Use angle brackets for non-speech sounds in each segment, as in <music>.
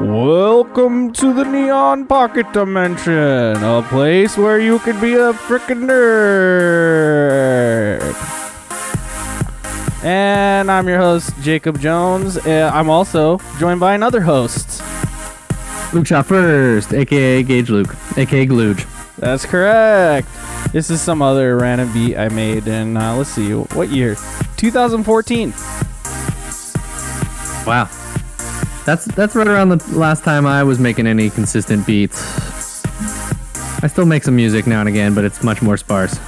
Welcome to the Neon Pocket Dimension, a place where you can be a frickin' nerd. And I'm your host, Jacob Jones. Uh, I'm also joined by another host. Luke shot first, aka Gage Luke, aka Glooge. That's correct. This is some other random beat I made in, uh, let's see, what year? 2014. Wow. That's that's right around the last time I was making any consistent beats. I still make some music now and again, but it's much more sparse.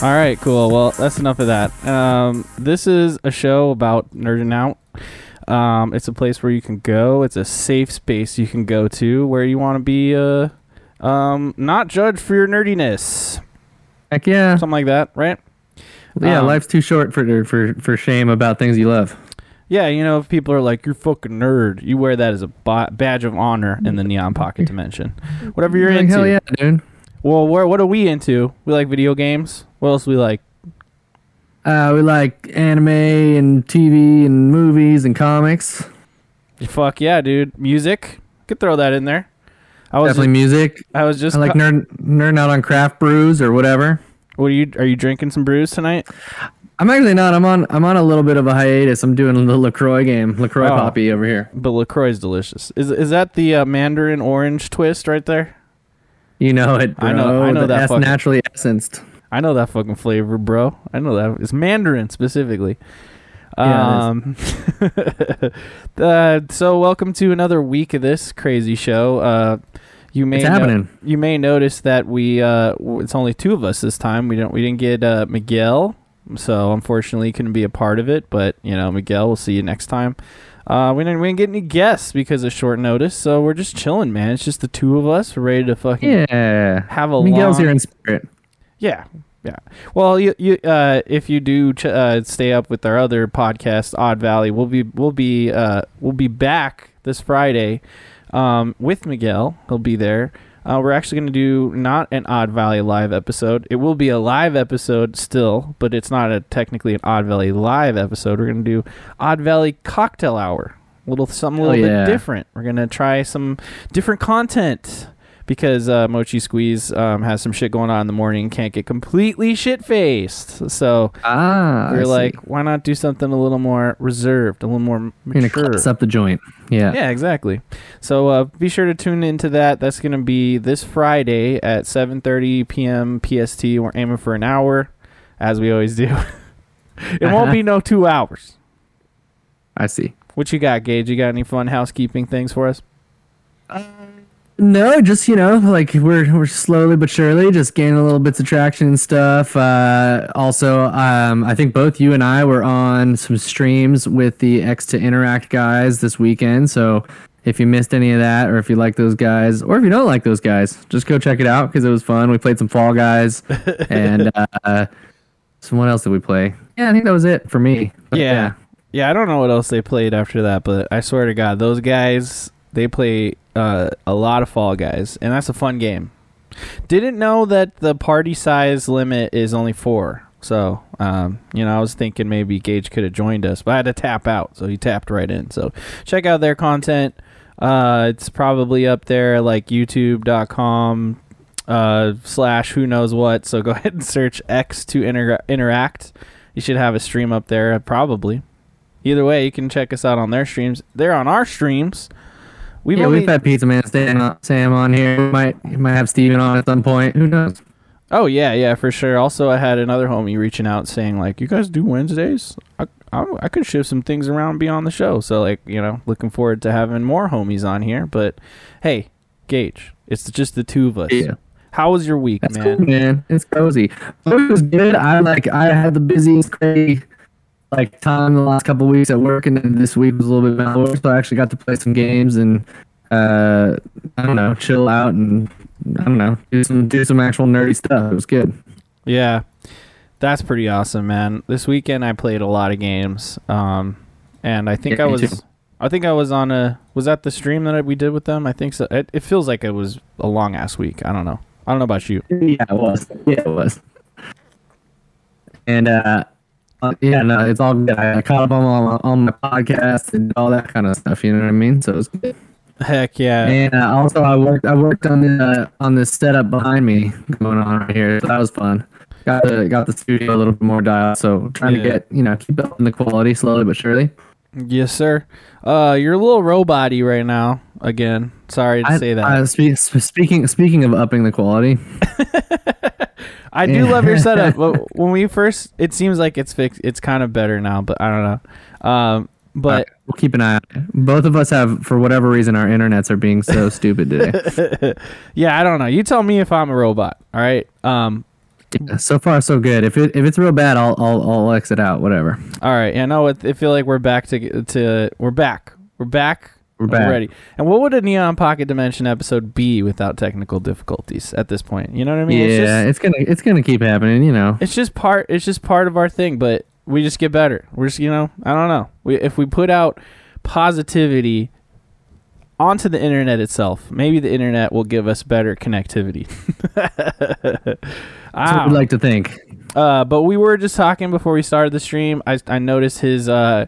All right, cool. Well, that's enough of that. Um, this is a show about nerding out. Um, it's a place where you can go. It's a safe space you can go to where you want to be uh, um, not judged for your nerdiness. Heck yeah. Something like that, right? Yeah, Um, life's too short for for for shame about things you love. Yeah, you know, if people are like, you're fucking nerd, you wear that as a ba- badge of honor in the Neon Pocket Dimension. Whatever you're Like, into. hell yeah, dude. Well, where, what are we into? We like video games. What else we like? Uh, we like anime and TV and movies and comics. Fuck yeah, dude. Music. Could throw that in there. I was Definitely just, music. I was just I like cu- nerd nerding out on craft brews or whatever. What are you? Are you drinking some brews tonight? I'm actually not. I'm on. I'm on a little bit of a hiatus. I'm doing the Lacroix game, Lacroix Oh. Poppy over here. But Lacroix is delicious. Is is that the uh, Mandarin orange twist right there? You know it. I know- I know The that S fucking- naturally essenced. I know that fucking flavor, bro. I know that it's Mandarin specifically. Yeah, um, <laughs> uh, so welcome to another week of this crazy show. Uh, you may It's no- happening. you may notice that we uh, it's only two of us this time. We don't we didn't get uh, Miguel, so unfortunately couldn't be a part of it. But you know Miguel, we'll see you next time. Uh, we didn't we didn't get any guests because of short notice, so we're just chilling, man. It's just the two of us. We're ready to fucking Yeah. have a Miguel's long- here in spirit. yeah, yeah. Well, you you uh, if you do ch- uh, stay up with our other podcast, Odd Valley, we'll be we'll be uh, we'll be back this Friday um, with Miguel. He'll be there. Uh, we're actually going to do not an Odd Valley live episode. It will be a live episode still, but it's not a technically an Odd Valley live episode. We're going to do Odd Valley Cocktail Hour. A little something a little yeah. bit different. We're going to try some different content because uh, Mochi Squeeze um, has some shit going on in the morning and can't get completely shit faced. So Ah. we're I see. like, why not do something a little more reserved, a little more You're gonna mature? class up the joint. Yeah. Yeah, exactly. So uh, be sure to tune into that. That's going to be this Friday at 7:30 p.m. PST. We're aiming for an hour, as we always do. <laughs> it won't be no two hours. I see. What you got, Gage? You got any fun housekeeping things for us? No, just you know, like we're we're slowly but surely just gaining a little bits of traction and stuff. Uh, also, um, I think both you and I were on some streams with the X to Interact guys this weekend. So if you missed any of that, or if you like those guys, or if you don't like those guys, just go check it out because it was fun. We played some Fall Guys, <laughs> and uh, so what else did we play? Yeah, I think that was it for me. But Yeah. Yeah, I don't know what else they played after that, but I swear to God, those guys they play uh, a lot of Fall Guys, and that's a fun game. Didn't know that the party size limit is only four. So, um, you know, I was thinking maybe Gage could have joined us, but I had to tap out, so he tapped right in. So, check out their content. Uh, it's probably up there, like YouTube.com uh, slash who knows what. So go <laughs> ahead and search X to inter- interact. You should have a stream up there, probably. Either way, you can check us out on their streams. They're on our streams. We've yeah, only, we've had Pizza Man Sam, Sam on here. We might we might have Steven on at some point. Who knows? oh yeah, yeah, for sure. Also, I had another homie reaching out saying like, "You guys do Wednesdays? I, I, I could shift some things around beyond the show." So like, you know, looking forward to having more homies on here. But hey, Gage, it's just the two of us. Yeah. How was your week, That's man? cool, man. It's cozy. It was good. I like I had the busiest crazy like time the last couple weeks at work, and then this week was a little bit mellower. So I actually got to play some games and uh, I don't know, chill out and I don't know, do some do some actual nerdy stuff. It was good. Yeah, that's pretty awesome, man. This weekend I played a lot of games, um, and I think Yeah, I was, too. I think I was on a, was that the stream that we did with them? I think so. It, it feels like it was a long ass week. I don't know. I don't know about you. Yeah, it was. Yeah, it was. And uh, uh, yeah, no, it's all good. I, caught up on all, on my podcast and all that kind of stuff. You know what I mean? So it was good. Heck yeah. And uh, also, I worked I worked on the uh, on the setup behind me going on right here. So that was fun. Got the got the studio a little bit more dialed. So trying Yeah. to get you know keep up in the quality slowly but surely. yes, sir. Uh, you're a little robot-y right now. Again, sorry to I, say that. Spe- speaking speaking of upping the quality, <laughs> I do love your setup. But <laughs> when we first, it seems like it's fixed. It's kind of better now, but I don't know. Um, but we'll keep an eye on it. Both of us have, for whatever reason, our internets are being so stupid today. <laughs> yeah, I don't know. You tell me if I'm a robot. All right. Um, so far, so good. If it if it's real bad, I'll I'll, I'll exit out. Whatever. all right. Yeah, no, it, I feel like we're back to to we're back. We're back. We're back. ready. And what would a Neon Pocket Dimension episode be without technical difficulties at this point? You know what I mean? It's just- yeah, it's gonna it's gonna keep happening. You know. it's just part it's just part of our thing but we just get better we're just you know i don't know we, if we put out positivity onto the internet itself maybe the internet will give us better connectivity <laughs> That's what Ah, we'd like to think. uh, but we were just talking before we started the stream i, I noticed his uh,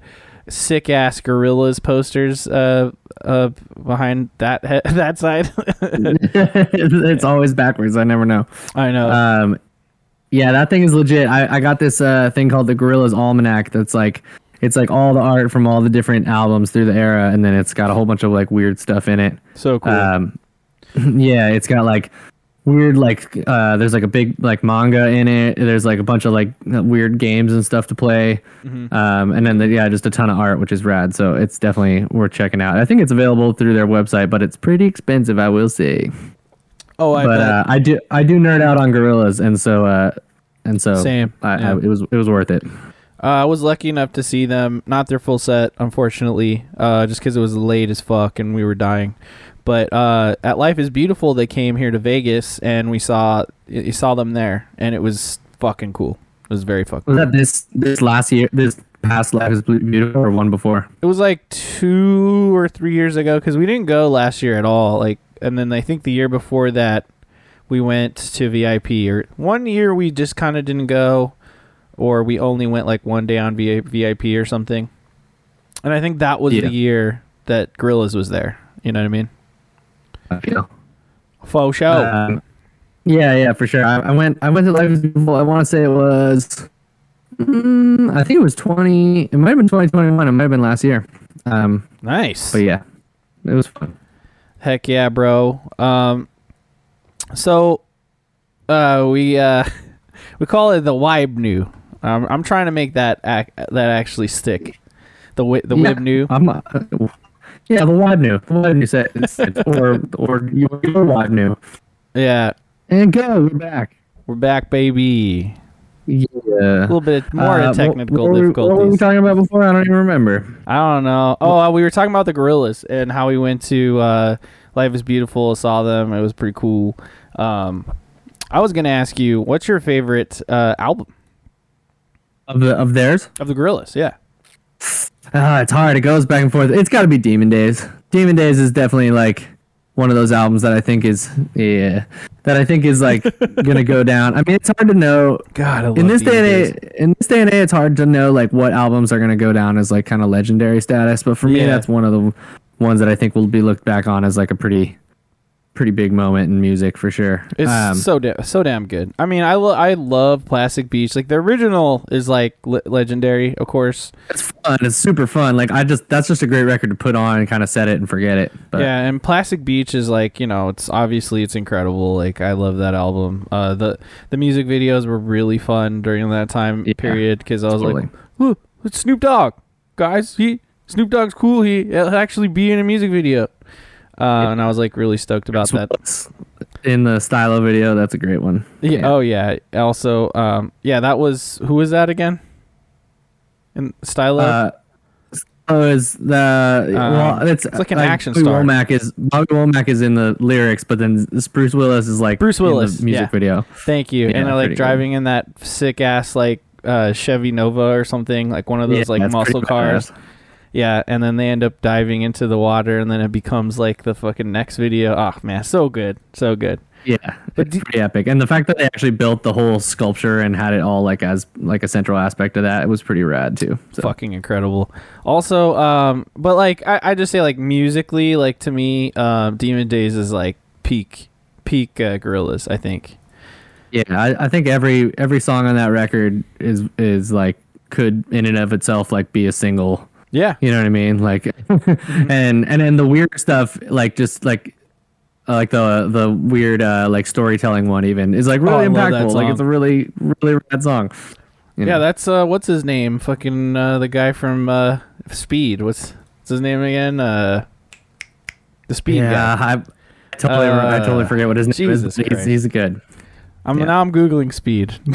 sick ass Gorillaz posters uh, uh, behind that he- <laughs> that side <laughs> it's always backwards. I never know. i know Um, yeah, that thing is legit. I, I got this uh, thing called the Gorillaz Almanac. That's like it's like all the art from all the different albums through the era, and then it's got a whole bunch of like weird stuff in it. so cool Um, <laughs> yeah, it's got like weird like uh, there's like a big like manga in it. There's like a bunch of like weird games and stuff to play. Mm-hmm. Um, and then the, yeah, just a ton of art, which is rad. So it's definitely worth checking out. I think it's available through their website, but it's pretty expensive, I will say oh i but uh, I do I do nerd out on Gorillaz, and so uh, and so Same, I, yeah. I, it was it was worth it. Uh, I was lucky enough to see them, not their full set, unfortunately, uh, just because it was late as fuck and we were dying. But uh, at Life is Beautiful, they came here to Vegas and we saw you saw them there, and it was fucking cool. It was very fucking. Was that this this last year? This past life is beautiful, or one before? It was like two or three years ago because we didn't go last year at all. Like, and then I think the year before that, we went to VIP. Or one year we just kind of didn't go, or we only went like one day on VIP or something. And I think that was Yeah. the year that Gorillaz was there. You know what I mean? I feel. Faux show. Um, yeah, yeah, for sure. I, I went I went to life is beautiful. I want to say it was. Mm, I think it was twenty. It might have been twenty twenty one. It might have been last year. Um, nice. but yeah, it was fun. Heck yeah, bro. Um, so, uh, we uh, <laughs> we call it the Wibe New. Um, I'm trying to make that ac- that actually stick. The wi- the yeah, Wib New. I'm. Uh, yeah, the wide new, the wide new set, <laughs> or or your, your wide new. Yeah, And go, we're back. we're back, baby. Yeah. A little bit more Uh, technical what, what were- What were we talking about before? I don't even remember. I don't know. Oh, uh, we were talking about the Gorillaz and how we went to uh, Life is Beautiful. Saw them. It was pretty cool. Um, I was gonna ask you, what's your favorite uh, album Of the of theirs? of the Gorillaz? Yeah. Ah, it's hard. It goes back and forth. It's got to be Demon Days. Demon Days is definitely like one of those albums that I think is yeah that I think is like <laughs> gonna go down. I mean, it's hard to know God, I love in this Demon day and age. In this day and age, it's hard to know like what albums are gonna go down as like kind of legendary status. But for me, Yeah. that's one of the ones that I think will be looked back on as like a pretty pretty big moment in music for sure. It's Um, so da- so damn good. I mean, I lo- I love Plastic Beach. Like the original is like le- legendary, of course. it's fun. It's super fun. Like I just that's just a great record to put on and kind of set it and forget it. But yeah, and Plastic Beach is like you know, it's obviously it's incredible. Like I love that album. Uh, the the music videos were really fun during that time Yeah, period because I was totally. like, "Look, it's Snoop Dogg, guys. He Snoop Dogg's cool. He will actually be in a music video." Uh, and I was like really stoked about that. in the stylo video, that's a great one. Yeah. Oh yeah. Also, um, yeah, that was who was that again? In Stylo. Uh, oh, is the well? It's, it's like an action Bobby star. Womack is Bobby Womack is in the lyrics, but then this Bruce Willis is like Bruce in the Willis, music yeah. video. Thank you. yeah, and I like pretty good. driving in that sick ass like uh, Chevy Nova or something, like one of those Yeah, like muscle cars. badass. Yeah, and then they end up diving into the water, and then it becomes like the fucking next video. Oh man, so good, so good. Yeah, it's pretty epic, and the fact that they actually built the whole sculpture and had it all like as like a central aspect of that, it was pretty rad too. So. Fucking incredible. Also, um, but like I, I just say like musically, like to me, um, Demon Days is like peak peak uh, Gorillaz. I think. Yeah, I, I think every every song on that record is is like could in and of itself like be a single. Yeah. You know what I mean? Like, <laughs> and and then the weird stuff, like just like uh, like the the weird uh, like storytelling one even is like Oh, really that impactful. Like it's a really really rad song. You Yeah, know? that's uh, what's his name? Fucking uh, the guy from uh, Speed. What's what's his name again? Uh, the Speed yeah. guy. I totally I Uh, totally forget what his name Jesus is. He's, he's good. I'm yeah. now I'm googling Speed. <laughs>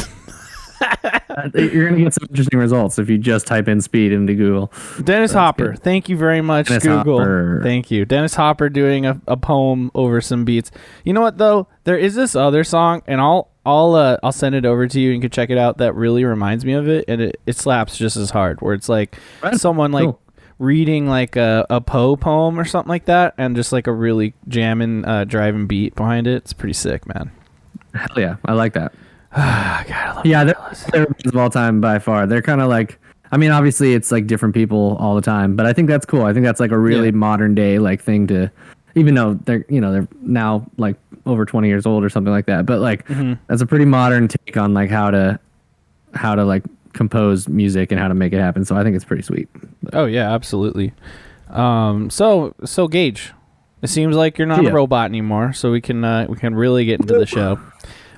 <laughs> <laughs> You're gonna get some interesting results if you just type in speed into Google. Dennis Hopper. good. Thank you very much, Dennis Google. Hopper. Thank you, Dennis Hopper, doing a, a poem over some beats. You know what though? There is this other song, and I'll I'll uh, I'll send it over to you. and You can check it out. That really reminds me of it, and it, it slaps just as hard. Where it's like Right. someone like Cool. reading like a, a Poe poem or something like that, and just like a really jamming, uh, driving beat behind it. It's pretty sick, man. Hell yeah, I like that. <sighs> God, I love Yeah, they're they're of all time by far. They're kind of like, I mean, obviously it's like different people all the time, but I think that's cool. I think that's like a really Yeah. modern day like thing to, even though they're you know they're now like over 20 years old or something like that, but like Mm-hmm. that's a pretty modern take on like how to, how to like compose music and how to make it happen. So I think it's pretty sweet. Oh yeah, absolutely. Um, so so Gage, it seems like you're not Yeah. a robot anymore, so we can uh, we can really get into the show.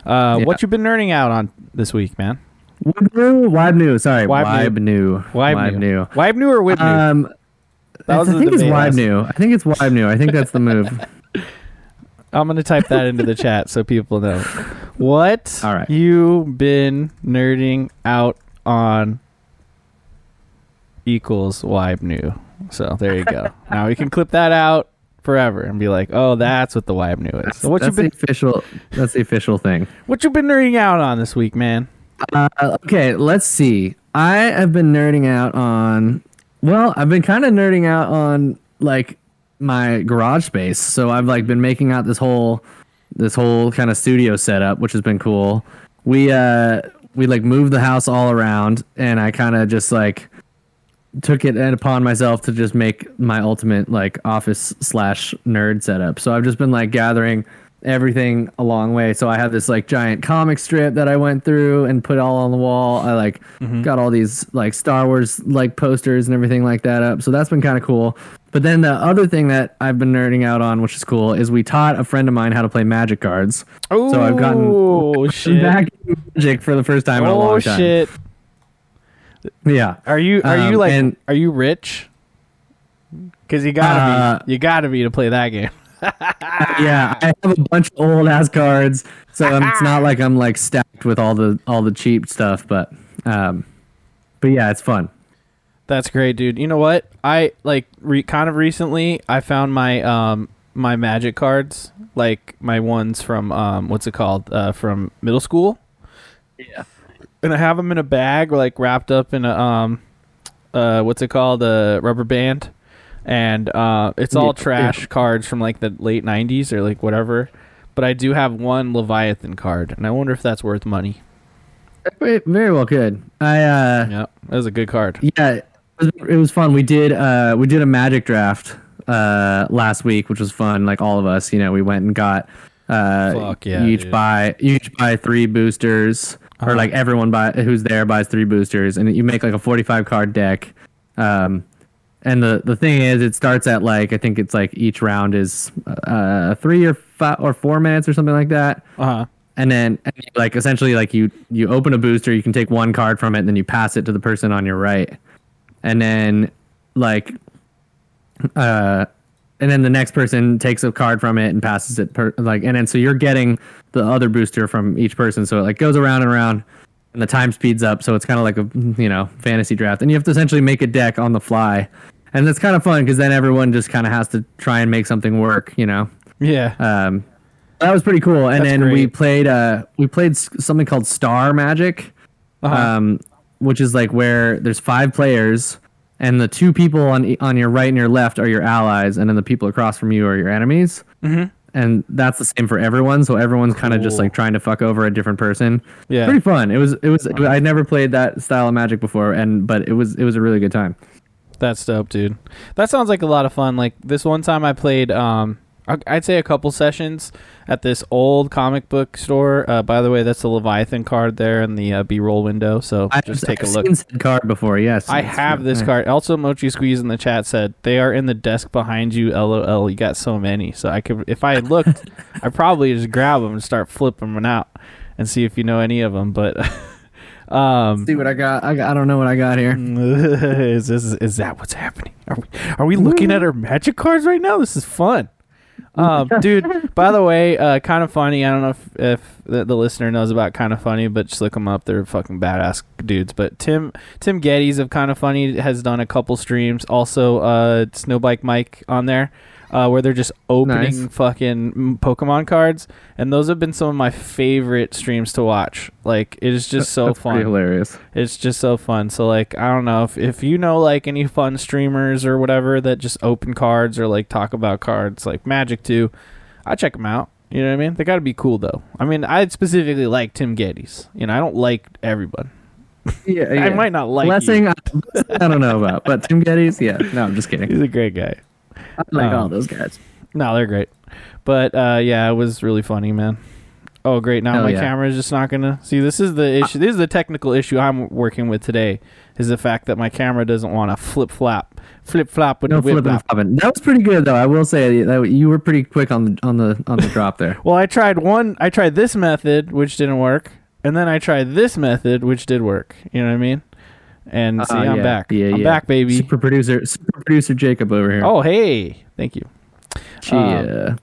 Uh, Yeah. What you been nerding out on this week, man? Wibnu, Wibnu, sorry, Wibnu. Wibnu, Wibnu, or Wibnu? Um, That was I think it's Wibnu. I think it's Wibnu. I think that's the move. <laughs> <laughs> I'm gonna type that into the chat so people know. What All right. you been nerding out on equals Wibnu. So there you go. now we can clip that out forever and be like, oh, that's what the Wibnu is. So what you been the official. That's the official thing. what you been nerding out on this week, man? Uh, okay, let's see. I have been nerding out on. Well, I've been kind of nerding out on like my garage space. So I've like been making out this whole this whole kind of studio setup, which has been cool. We uh we like moved the house all around, and I kind of just like took it upon myself to just make my ultimate like office slash nerd setup. So I've just been like gathering everything a long way. So I have this like giant comic strip that I went through and put all on the wall. I like mm-hmm. got all these like Star Wars like posters and everything like that up. So that's been kind of cool. But then the other thing that I've been nerding out on, which is cool, is we taught a friend of mine how to play Magic cards. Oh So I've gotten <laughs> shit. back Magic for the first time in a oh long time. shit. Yeah. Are you are you Um, like and- are you rich? Cuz you got to Uh, be you got to be to play that game. <laughs> yeah, I have a bunch of old ass cards, so um, it's not like I'm like stacked with all the all the cheap stuff, but um, but yeah, it's fun. That's great, dude. You know what? I like re- kind of recently I found my um my magic cards, like my ones from um what's it called? Uh from middle school. Yeah. And I have them in a bag like wrapped up in a um uh what's it called? A rubber band. And uh it's all Yeah, trash yeah. cards from like the late 90s or like whatever. But I do have one Leviathan card, and I wonder if that's worth money. Very well, good. I uh, Yeah, that was a good card. yeah, it was, it was fun. We did uh, we did a magic draft uh last week, which was fun. Like all of us, you know, we went and got uh, Fuck yeah, you each dude. buy you each buy three boosters. Or like everyone buy who's there buys three boosters, and you make like a forty five card deck. Um, and the the thing is, it starts at like I think it's like each round is uh three or five or four minutes or something like that Uh huh. and then and you, like essentially like you you open a booster you can take one card from it and then you pass it to the person on your right and then like uh and then the next person takes a card from it and passes it per like and then so you're getting the other booster from each person so it like goes around and around and the time speeds up so it's kind of like a you know fantasy draft and you have to essentially make a deck on the fly and that's kind of fun because then everyone just kind of has to try and make something work you know Yeah. um, that was pretty cool. And That's then we played uh we played something called Star Magic, Uh-huh. um, which is like where there's five players and the two people on on your right and your left are your allies, and then the people across from you are your enemies. Mhm. And that's the same for everyone. So everyone's kind of just like trying to fuck over a different person. Yeah. pretty fun. It was it was. I'd never played that style of Magic before, and but it was it was a really good time. That's dope, dude. That sounds like a lot of fun. Like this one time I played, um, I- I'd say a couple sessions at this old comic book store. Uh, by the way, that's the Leviathan card there in the uh, B-roll window. So I just take a I've look. Seen said card before, yes. I have this Yeah. card. Also, Mochi Squeeze in the chat said they are in the desk behind you. LOL. You got so many. So I could, if I had looked, <laughs> I probably just grab them and start flipping them out and see if you know any of them. But <laughs> um, See what I got. I, got, I don't know what I got here. <laughs> is this is that what's happening? Are we are we looking at our magic cards right now? This is fun. Um, <laughs> dude, by the way, uh, Kinda Funny. I don't know if, if the, the listener knows about Kinda Funny, but just look them up. They're fucking badass dudes. But Tim Tim Gettys of Kinda Funny has done a couple streams. Also, uh, Snowbike Mike on there, uh, where they're just opening Nice. fucking Pokemon cards, and those have been some of my favorite streams to watch. Like it is just so That's fun. Hilarious. It's just so fun. So like I don't know if if you know like any fun streamers or whatever that just open cards or like talk about cards like Magic too, I check them out. You know what I mean? They got to be cool though. I mean, I specifically like Tim Gettys. You know, I don't like everyone. Yeah, <laughs> I might not like Blessing, <laughs> I don't know about, but Tim Gettys, yeah. No, I'm just kidding. He's a great guy. I <laughs> like Um, all those guys. No, they're great. But uh, yeah, it was really funny, man. Oh, great! Now Hell my yeah. camera is just not gonna see. This is the issue. This is the technical issue I'm working with today. Is the fact that my camera doesn't want to flip flap, flip flop with No the flipping flopping. That was pretty good though. I will say that you were pretty quick on the on the on the drop there. <laughs> Well, I tried one. I tried this method, which didn't work, and then I tried this method, which did work. You know what I mean? And see, Uh, I'm yeah, back. yeah, I'm yeah. back, baby. Super producer, super producer Jacob over here. Oh, hey, thank you. yeah.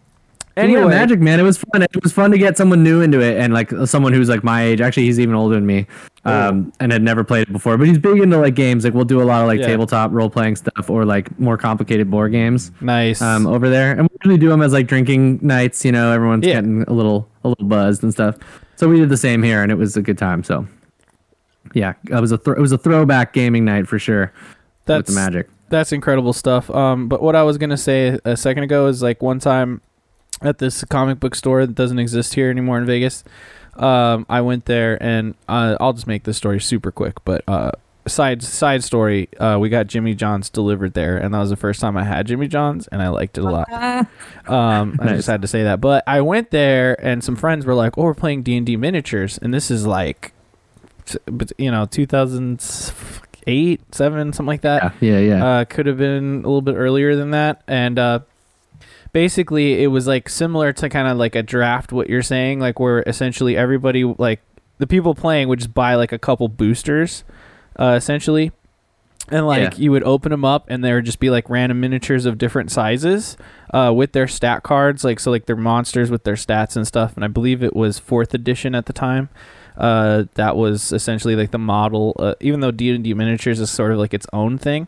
Anyway, yeah, Magic Man, it was fun. It was fun to get someone new into it, and like someone who's like my age. Actually, he's even older than me, um, and had never played it before. But he's big into like games. Like we'll do a lot of like Yeah. tabletop role playing stuff, or like more complicated board games. nice. um, over there, and we usually do them as like drinking nights. You know, everyone's Yeah. getting a little a little buzzed and stuff. So we did the same here, and it was a good time. So yeah, it was a thro- it was a throwback gaming night for sure with that's the magic. that's incredible stuff. Um, but what I was gonna say a second ago is like one time at this comic book store that doesn't exist here anymore in Vegas. Um, I went there and uh, I'll just make this story super quick. But uh, side side story, uh, we got Jimmy John's delivered there, and that was the first time I had Jimmy John's, and I liked it a lot. Um, <laughs> I just had to say that. But I went there, and some friends were like, "Oh, we're playing D and D miniatures," and this is like, t- but you know, two thousand eight, seven, something like that Yeah, yeah, yeah. uh, could have been a little bit earlier than that and uh, basically it was like similar to kind of like a draft what you're saying like where essentially everybody like the people playing would just buy like a couple boosters uh, essentially and like Yeah. you would open them up and there would just be like random miniatures of different sizes uh, with their stat cards like so like their monsters with their stats and stuff and i believe it was fourth edition at the time uh, that was essentially like the model uh, even though d&d miniatures is sort of like its own thing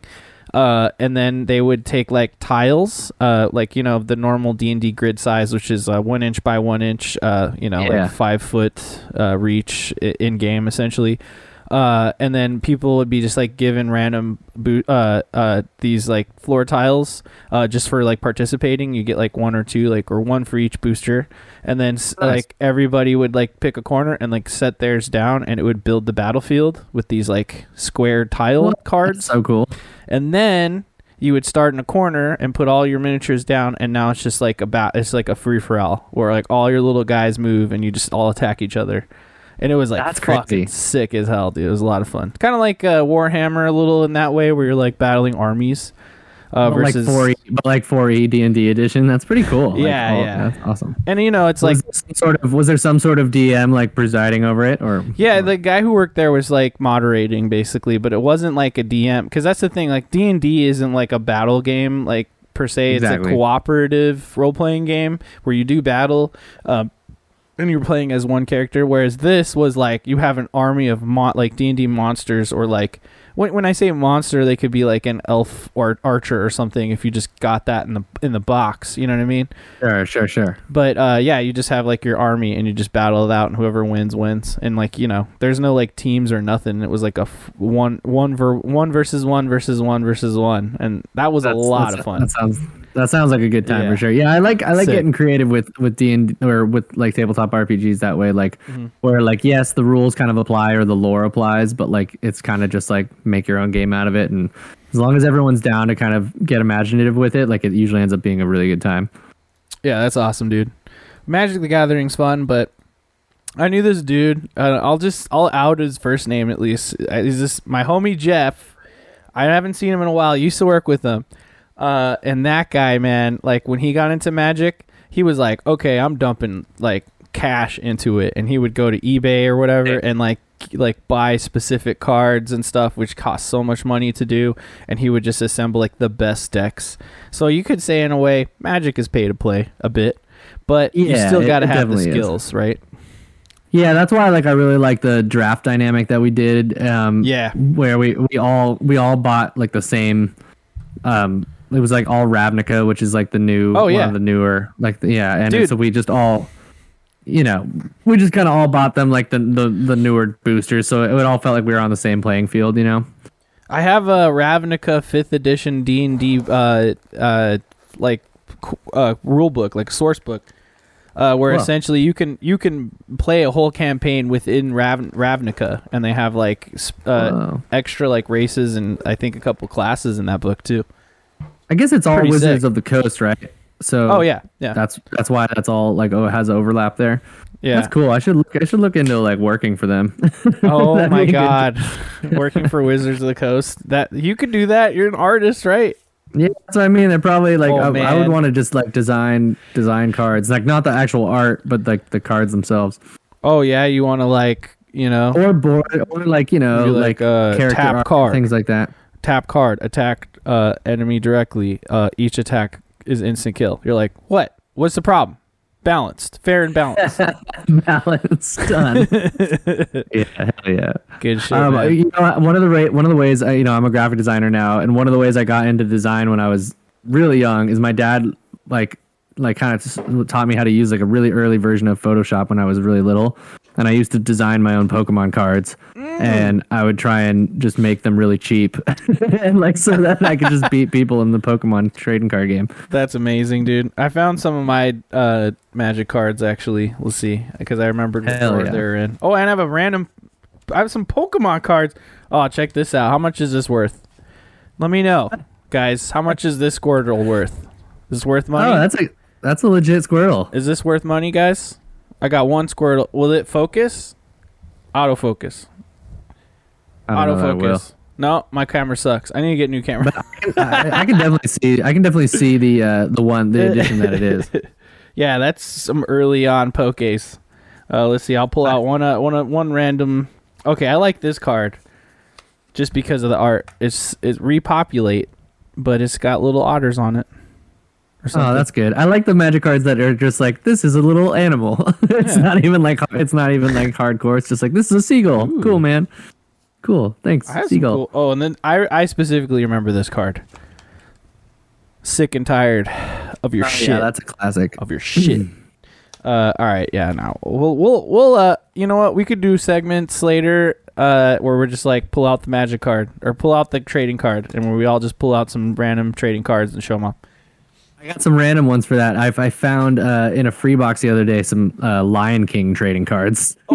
uh, and then they would take like tiles, uh, like you know the normal D and D grid size, which is uh, one inch by one inch, uh, you know, Yeah. like five foot uh, reach in game essentially. Uh, and then people would be just like given random bo- uh, uh, these like floor tiles uh, just for like participating. You get like one or two, like or one for each booster, and then Nice. like everybody would like pick a corner and like set theirs down, and it would build the battlefield with these like square tile cards. so cool. And then you would start in a corner and put all your miniatures down, and now it's just like about it's like a free for all where like all your little guys move and you just all attack each other. And it was like That's fucking crazy. sick as hell, dude. It was a lot of fun. Kind of like uh, Warhammer a little in that way, where you're like battling armies uh, But like versus. four, E, but like four E D and D edition. That's pretty cool. Like, Yeah, yeah. that's awesome. and you know, it's like was there some sort of was there some sort of DM like presiding over it or Yeah, or- the guy who worked there was like moderating basically, but it wasn't like a DM because that's the thing. Like D and D isn't like a battle game like per se. It's Exactly. a cooperative role playing game where you do battle. Um, and you're playing as one character. Whereas this was like you have an army of mon- like D and D monsters, or like when when I say monster, they could be like an elf or archer or something. If you just got that in the in the box, you know what I mean. Sure, sure, sure. But uh, yeah, you just have like your army and you just battle it out, and whoever wins wins. And like you know, there's no like teams or nothing. It was like a f- one one ver- one versus one versus one versus one, and that was a lot of fun. That sounds that sounds like a good time Yeah. for sure. Yeah, I like I like Sick. getting creative with with D and or with like tabletop RPGs that way. Like Mm-hmm. where like yes, the rules kind of apply or the lore applies, but like it's kind of just like make your own game out of it. And as long as everyone's down to kind of get imaginative with it, like it usually ends up being a really good time. Yeah, that's awesome, dude. Magic the Gathering's fun, but I knew this dude. Uh, I'll just I'll out his first name at least. Uh, Is this my homie Jeff? I haven't seen him in a while. Used to work with him, uh, and that guy, man, like when he got into Magic, he was like, okay, I'm dumping like cash into it, and he would go to eBay or whatever and like like buy specific cards and stuff which cost so much money to do and he would just assemble like the best decks so you could say in a way magic is pay to play a bit but you still got to have the definitely is. skills right Yeah, that's why like I really like the draft dynamic that we did. Um, Yeah. where we we all we all bought like the same. Um, it was like all Ravnica, which is like the new Oh, one yeah. of the newer like the, yeah, and so we just all, you know, we just kind of all bought them like the, the the newer boosters, so it all felt like we were on the same playing field, you know. i have a ravnica 5th edition d&d uh, uh, like uh, rule book like source book uh, where essentially you can you can play a whole campaign within Rav- Ravnica, and they have like uh, extra like races and I think a couple classes in that book too. I guess it's all Pretty Wizards sick. of the Coast, right? So Oh yeah, yeah, that's that's why that's all like oh it has overlap there. yeah. That's cool. I should look. I should look into like working for them. <laughs> Oh my be a good- god, working for Wizards of the Coast. That you could do that. You're an artist, right? Yeah, that's what I mean. They're probably like Oh, I, I would want to just like design design cards, like not the actual art, but like the cards themselves, Oh yeah, you want to like you know or board, or like you know like, like, uh, character tap art, card. things like that. Tap card, attack uh, enemy directly. Uh, each attack is instant kill. You're like, what? What's the problem? Balanced, fair and balanced. <laughs> balanced, done. <laughs> yeah, hell yeah. Good shit. Um, man. you know, one of the ra- one of the ways I, you know I'm a graphic designer now, and one of the ways I got into design when I was really young is my dad like like kind of taught me how to use like a really early version of Photoshop when I was really little, and I used to design my own Pokemon cards, and I would try and just make them really cheap, <laughs> and like so that I could just <laughs> beat people in the Pokemon trading card game. That's amazing, dude. I found some of my uh, magic cards actually. Let's see, because I remembered before yeah. they were in. Oh, and I have a random. I have some Pokemon cards. Oh, check this out. How much is this worth? Let me know, guys. How much is this Squirtle worth? Is this worth money? Oh, that's a that's a legit Squirtle. is this worth money, guys? I got one Squirtle. Will it focus? Autofocus. I don't know that it will. Autofocus. No, my camera sucks. I need to get a new camera. <laughs> I, I can definitely see. I can definitely see the uh, the one the edition that it is. <laughs> Yeah, that's some early on pokes. Uh, let's see. I'll pull out one uh, one uh, one random. Okay, I like this card, just because of the art. It's it's repopulate, but it's got little otters on it. Or something. Oh, that's good. I like the magic cards that are just like this is a little animal. <laughs> it's Yeah. not even like it's not even like hardcore. It's just like this is a seagull. Cool, man. Cool. Thanks, I have some seagull. cool- Oh, and then I I specifically remember this card. Sick and tired of your Oh, shit. Yeah, that's a classic. of your shit. uh, all right, yeah. Now we'll we'll we'll uh, you know what? We could do segments later, uh, where we're just like pull out the magic card or pull out the trading card, and where we all just pull out some random trading cards and show them off. I got some random ones for that. I I found uh, in a free box the other day some uh, Lion King trading cards. <laughs>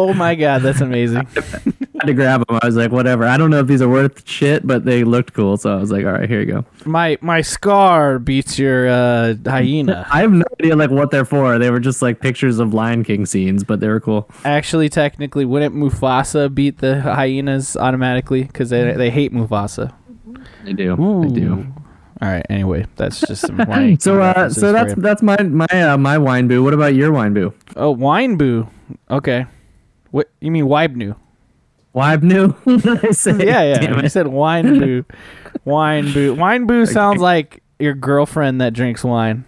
Oh my god, that's amazing. <laughs> I had to grab them. I was like, whatever. I don't know if these are worth shit, but they looked cool, so I was like, all right, here you go. my my scar beats your uh, hyena. <laughs> I have no idea like what they're for. They were just like pictures of Lion King scenes, but they were cool. Actually, technically, wouldn't Mufasa beat the hyenas automatically because they they hate Mufasa? They do. They do. All right. Anyway, that's just some <laughs> Lion So uh, so that's that's my my uh, my wine boo. What about your wine boo? Oh, wine boo. Okay. What you mean? Wine boo? <laughs> I say? Yeah, yeah. It. said wine boo. Wine boo. Wine boo sounds like your girlfriend that drinks wine.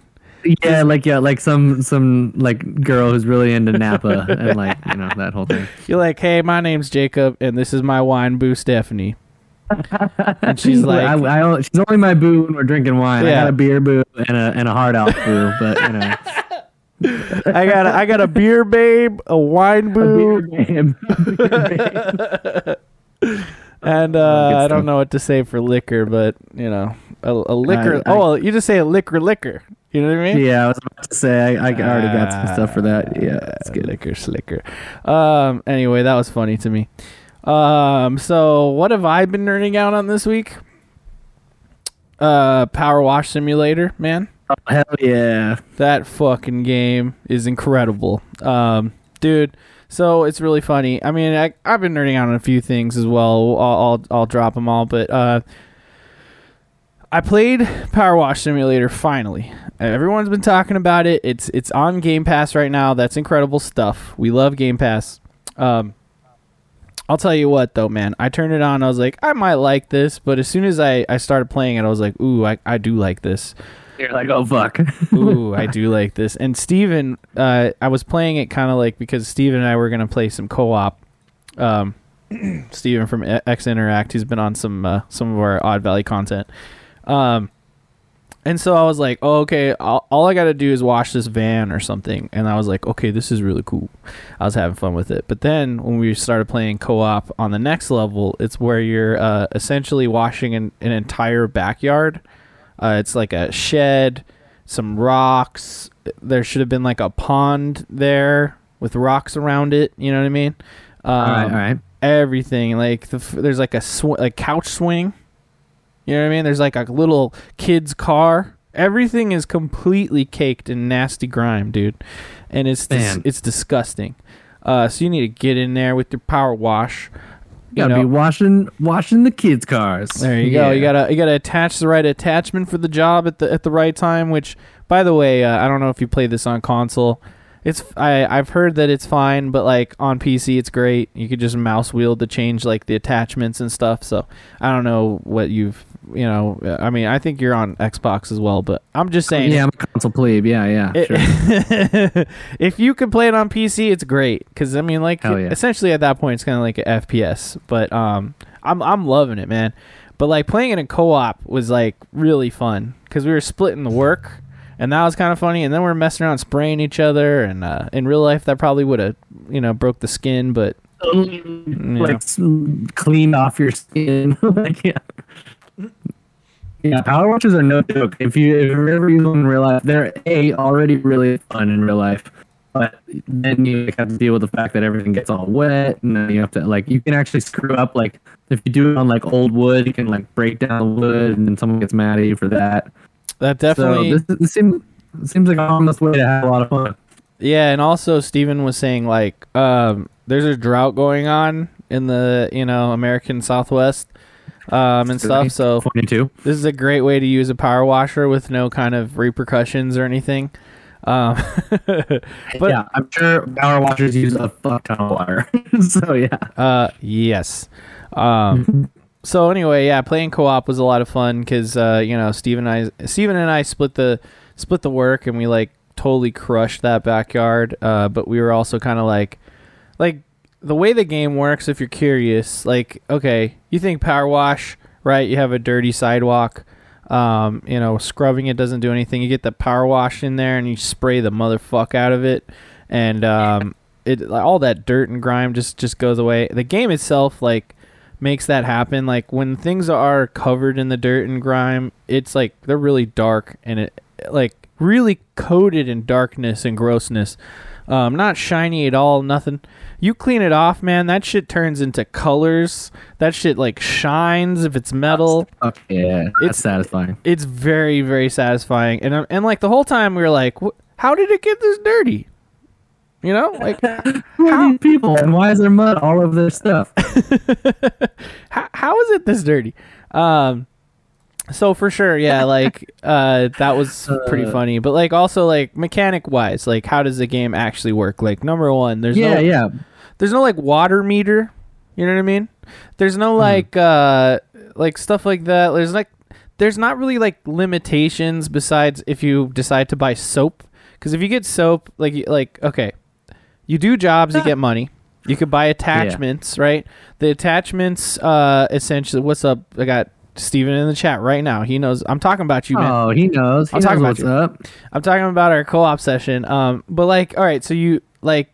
Yeah, like yeah, like some some like girl who's really into Napa and like you know that whole thing. You're like, hey, my name's Jacob, and this is my wine boo, Stephanie. And she's like, I, I, she's only my boo when we're drinking wine. I got a beer boo and a and a hard out boo, but you know, <laughs> I got, a, I got a beer babe, a wine boo, beer babe. <laughs> Beer babe. and uh, I don't know what to say for liquor, but you know, a, a liquor. I- oh, well, you just say a liquor, liquor. You know what I mean? yeah, I was about to say I, I already got some stuff for that. Yeah, it's good. Liquor, slicker. Um. Anyway, that was funny to me. Um. So, what have I been nerding out on this week? Uh, Power Wash Simulator, man. Oh, hell yeah! That fucking game is incredible. Um, dude. So it's really funny. I mean, I, I've been nerding out on a few things as well. I'll, I'll, I'll drop them all, but uh, I played Power Wash Simulator finally. Everyone's been talking about it. It's it's on Game Pass right now. That's incredible stuff. We love Game Pass. Um, I'll tell you what though, man. I turned it on. I was like, I might like this, but as soon as I, I started playing it, I was like, ooh, I, I do like this. You're like, oh fuck. <laughs> Ooh, I do like this. And Steven, uh, I was playing it kind of like because Steven and I were going to play some co-op. Um, <clears throat> Steven from X Interact, he's been on some uh, some of our Odd Valley content. Um, and so I was like, oh, okay, all, all I got to do is wash this van or something. And I was like, okay, this is really cool. I was having fun with it. But then when we started playing co op on the next level, it's where you're uh, essentially washing an, an entire backyard. Uh, it's like a shed, some rocks. There should have been like a pond there with rocks around it. You know what I mean? Um, all right, all right. everything. Like the, f- there's like a sw- like couch swing. You know what I mean? There's like a little kid's car. Everything is completely caked in nasty grime, dude, and it's dis- it's disgusting. Uh, so you need to get in there with your power wash. You gotta know- be washing washing the kids' cars. there you go. You gotta you gotta attach the right attachment for the job at the at the right time. Which, by the way, uh, I don't know if you play this on console. It's I I've heard that it's fine, but like on PC, it's great. You could just mouse wheel to change like the attachments and stuff. So I don't know what you've you know. I mean, I think you're on Xbox as well, but I'm just saying. Yeah, I'm a console plebe. Yeah, yeah. It- sure. <laughs> if you can play it on PC, it's great because I mean, like, yeah. essentially at that point, it's kind of like an FPS. But um, I'm I'm loving it, man. But like playing it in co-op was like really fun because we were splitting the work, and that was kind of funny. And then we are messing around, spraying each other, and uh, in real life, that probably would have you know broke the skin. But like s- clean off your skin. <laughs> like, yeah. Yeah, power watches are no joke. If you if you ever use them in real life, they're a already really fun in real life. But then you have to deal with the fact that everything gets all wet, and then you have to like you can actually screw up. Like if you do it on like old wood, you can like break down the wood, and then someone gets mad at you for that. that definitely So this, this seems seems like a harmless way to have a lot of fun. Yeah, and also Steven was saying like um, there's a drought going on in the you know American Southwest um, and stuff. So Twenty two. this is a great way to use a power washer with no kind of repercussions or anything. Um, <laughs> but yeah, I'm sure power washers use a fuck ton of water. <laughs> so yeah. uh, yes. Um, <laughs> so anyway, yeah, playing co-op was a lot of fun because uh, you know Steven and I Steven and I split the split the work and we like totally crushed that backyard. Uh, but we were also kind of like like the way the game works. If you're curious, like okay, you think power wash, right? You have a dirty sidewalk. Um, you know, scrubbing it doesn't do anything. You get the power wash in there and you spray the motherfuck out of it, and um, <laughs> it all that dirt and grime just just goes away. The game itself, like makes that happen. Like when things are covered in the dirt and grime, it's like they're really dark and it like really coated in darkness and grossness. Um, not shiny at all, nothing. You clean it off, man. That shit turns into colors. That shit like shines if it's metal. Fuck yeah. It's- That's satisfying. It's very, very satisfying. And uh, and like the whole time we were like, how did it get this dirty? You know, like <laughs> these people and why is there mud all over their stuff? <laughs> how, how is it this dirty um so for sure yeah <laughs> like uh that was pretty Uh, funny but like also like mechanic wise like how does the game actually work like number one there's yeah, no yeah. there's no like water meter you know what i mean there's no like uh like stuff like that there's like there's not really like limitations besides if you decide to buy soap. Because if you get soap, like like okay, you do jobs, you <laughs> get money. You could buy attachments, right? The attachments, uh, essentially, what's up? I got Steven in the chat right now. He knows. I'm talking about you, man. Oh, he knows. He I'm knows talking about what's you. up. I'm talking about our co-op session. Um, but like, all right, so you like,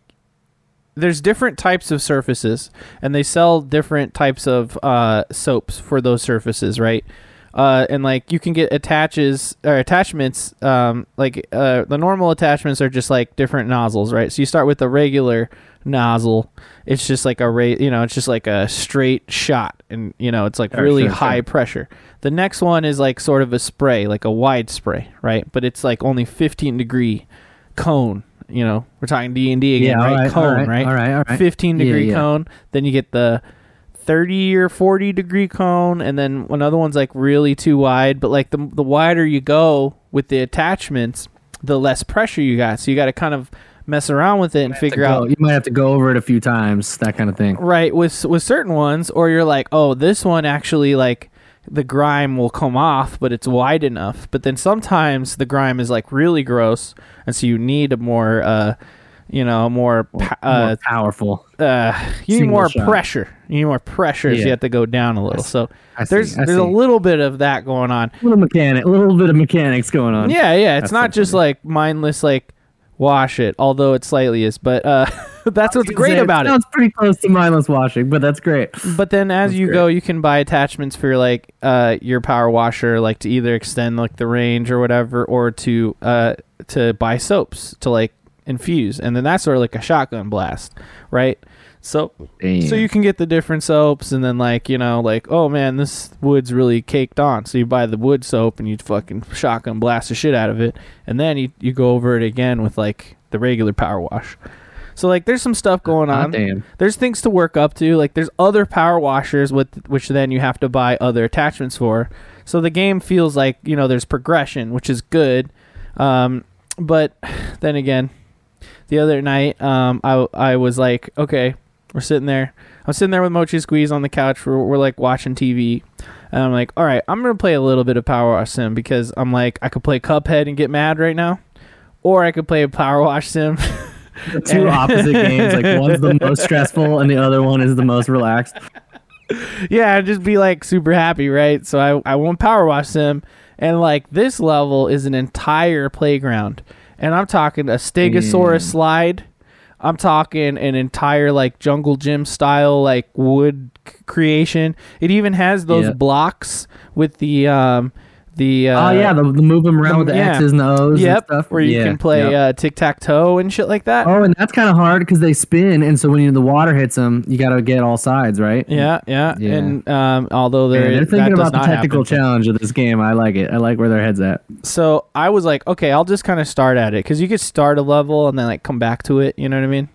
there's different types of surfaces, and they sell different types of uh, soaps for those surfaces, right? Uh, and like, you can get attaches or attachments. Um, like uh, the normal attachments are just like different nozzles, right? So you start with the regular nozzle. It's just like a ra- you know, it's just like a straight shot, and you know, it's like Sure, really sure, high sure. pressure. The next one is like sort of a spray, like a wide spray, right? But it's like only 15 degree cone. You know, we're talking D and D again, Yeah, right? all right, cone, all right, right? all right, all right. 15 Yeah, degree yeah. cone. Then you get the 30 or 40 degree cone, and then another one's like really too wide. But like the the wider you go with the attachments, the less pressure you got. So you got to kind of mess around with it and figure out You might have to go over it a few times, that kind of thing. right with with certain ones or you're like oh this one actually like the grime will come off but it's wide enough but then sometimes the grime is like really gross and so you need a more uh you know more uh, More powerful. uh you need more shot. pressure you need more pressure so you have to go down a little so there's there's a little bit of that going on A little mechanic, a little bit of mechanics going on. yeah yeah it's That's not just like mindless like wash it although it slightly is but uh <laughs> that's what's great It about it Sounds pretty close to mindless washing, but that's great. But then as That's you great. go, you can buy attachments for like uh, your power washer, like to either extend like the range or whatever, or to uh, to buy soaps to like infuse, and then that's sort of like a shotgun blast, right? So so you can get the different soaps, and then like you know like oh man, this wood's really caked on, so you buy the wood soap and you fucking shotgun blast the shit out of it, and then you you go over it again with like the regular power wash. So like there's some stuff going on damn. there's things to work up to. Like there's other power washers with which then you have to buy other attachments for. So the game feels like you know there's progression, which is good. Um, but <sighs> then again, the other night um, I I was like, okay, we're sitting there. I'm sitting there with Mochi Squeeze on the couch. We're, we're like watching TV. And I'm like, all right, I'm gonna play a little bit of Power Wash Sim because I'm like, I could play Cuphead and get mad right now, or I could play a Power Wash Sim. <laughs> Two opposite games. Like <laughs> one's the most stressful, and the other one is the most relaxed. yeah, I'd just be like super happy, right? So I I won't power wash them, and like this level is an entire playground, and I'm talking a Stegosaurus Mm. slide. I'm talking an entire like jungle gym style like wood c- creation. It even has those blocks with the um the uh, oh yeah, the, the move them around the- with the yeah. X's and O's and yep stuff. where you Yeah, can play yep. uh, tic tac toe and shit like that. Oh, and that's kind of hard because they spin, and so when you, the water hits them, you got to get all sides, right? Yeah, yeah, Yeah. and um, although Man, there they're thinking about the technical happen. challenge of this game. I like it. I like where their heads at. So I was like, okay, I'll just kind of start at it because you could start a level and then like come back to it. You know what I mean?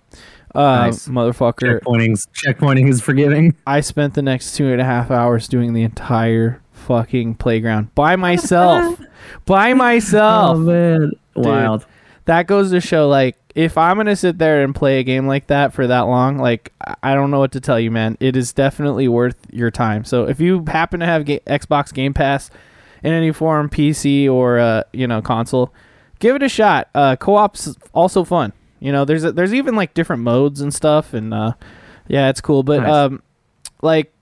Uh, Nice. Motherfucker, Checkpointing, checkpointing is forgiving. I spent the next two and a half hours doing the entire fucking playground by myself. <laughs> by Oh myself. man, wild. that goes to show, like, if I'm gonna sit there and play a game like that for that long, like, I- I don't know what to tell you, man. It is definitely worth your time. So if you happen to have ga- Xbox Game Pass in any form, PC or uh, you know console, give it a shot. Uh, co-op's also fun. You know, there's a, there's even like different modes and stuff, and uh, yeah, it's cool. But Nice. um, like,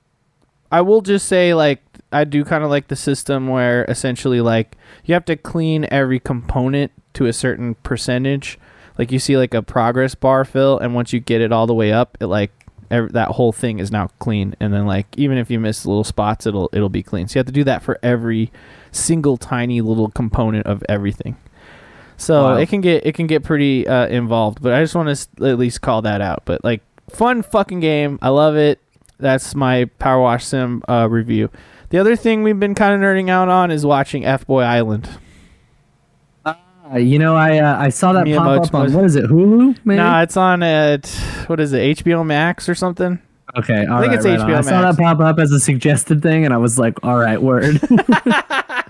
I will just say like I do kind of like the system where essentially like you have to clean every component to a certain percentage. Like you see like a progress bar fill, and once you get it all the way up, it like that whole thing is now clean. And then like even if you miss little spots, it'll it'll be clean. So you have to do that for every single tiny little component of everything. So Wow. it can get it can get pretty uh, involved, but I just want to s- at least call that out. But like fun fucking game, I love it. That's my Power Wash Sim uh, review. The other thing we've been kind of nerding out on is watching F Boy Island. Uh, you know, I uh, I saw that pop up on what is it, Hulu? Maybe. Nah, it's on at what is it, HBO Max or something? okay, all think right, it's right on. HBO I saw that pop up as a suggested thing, and I was like, all right, word. <laughs>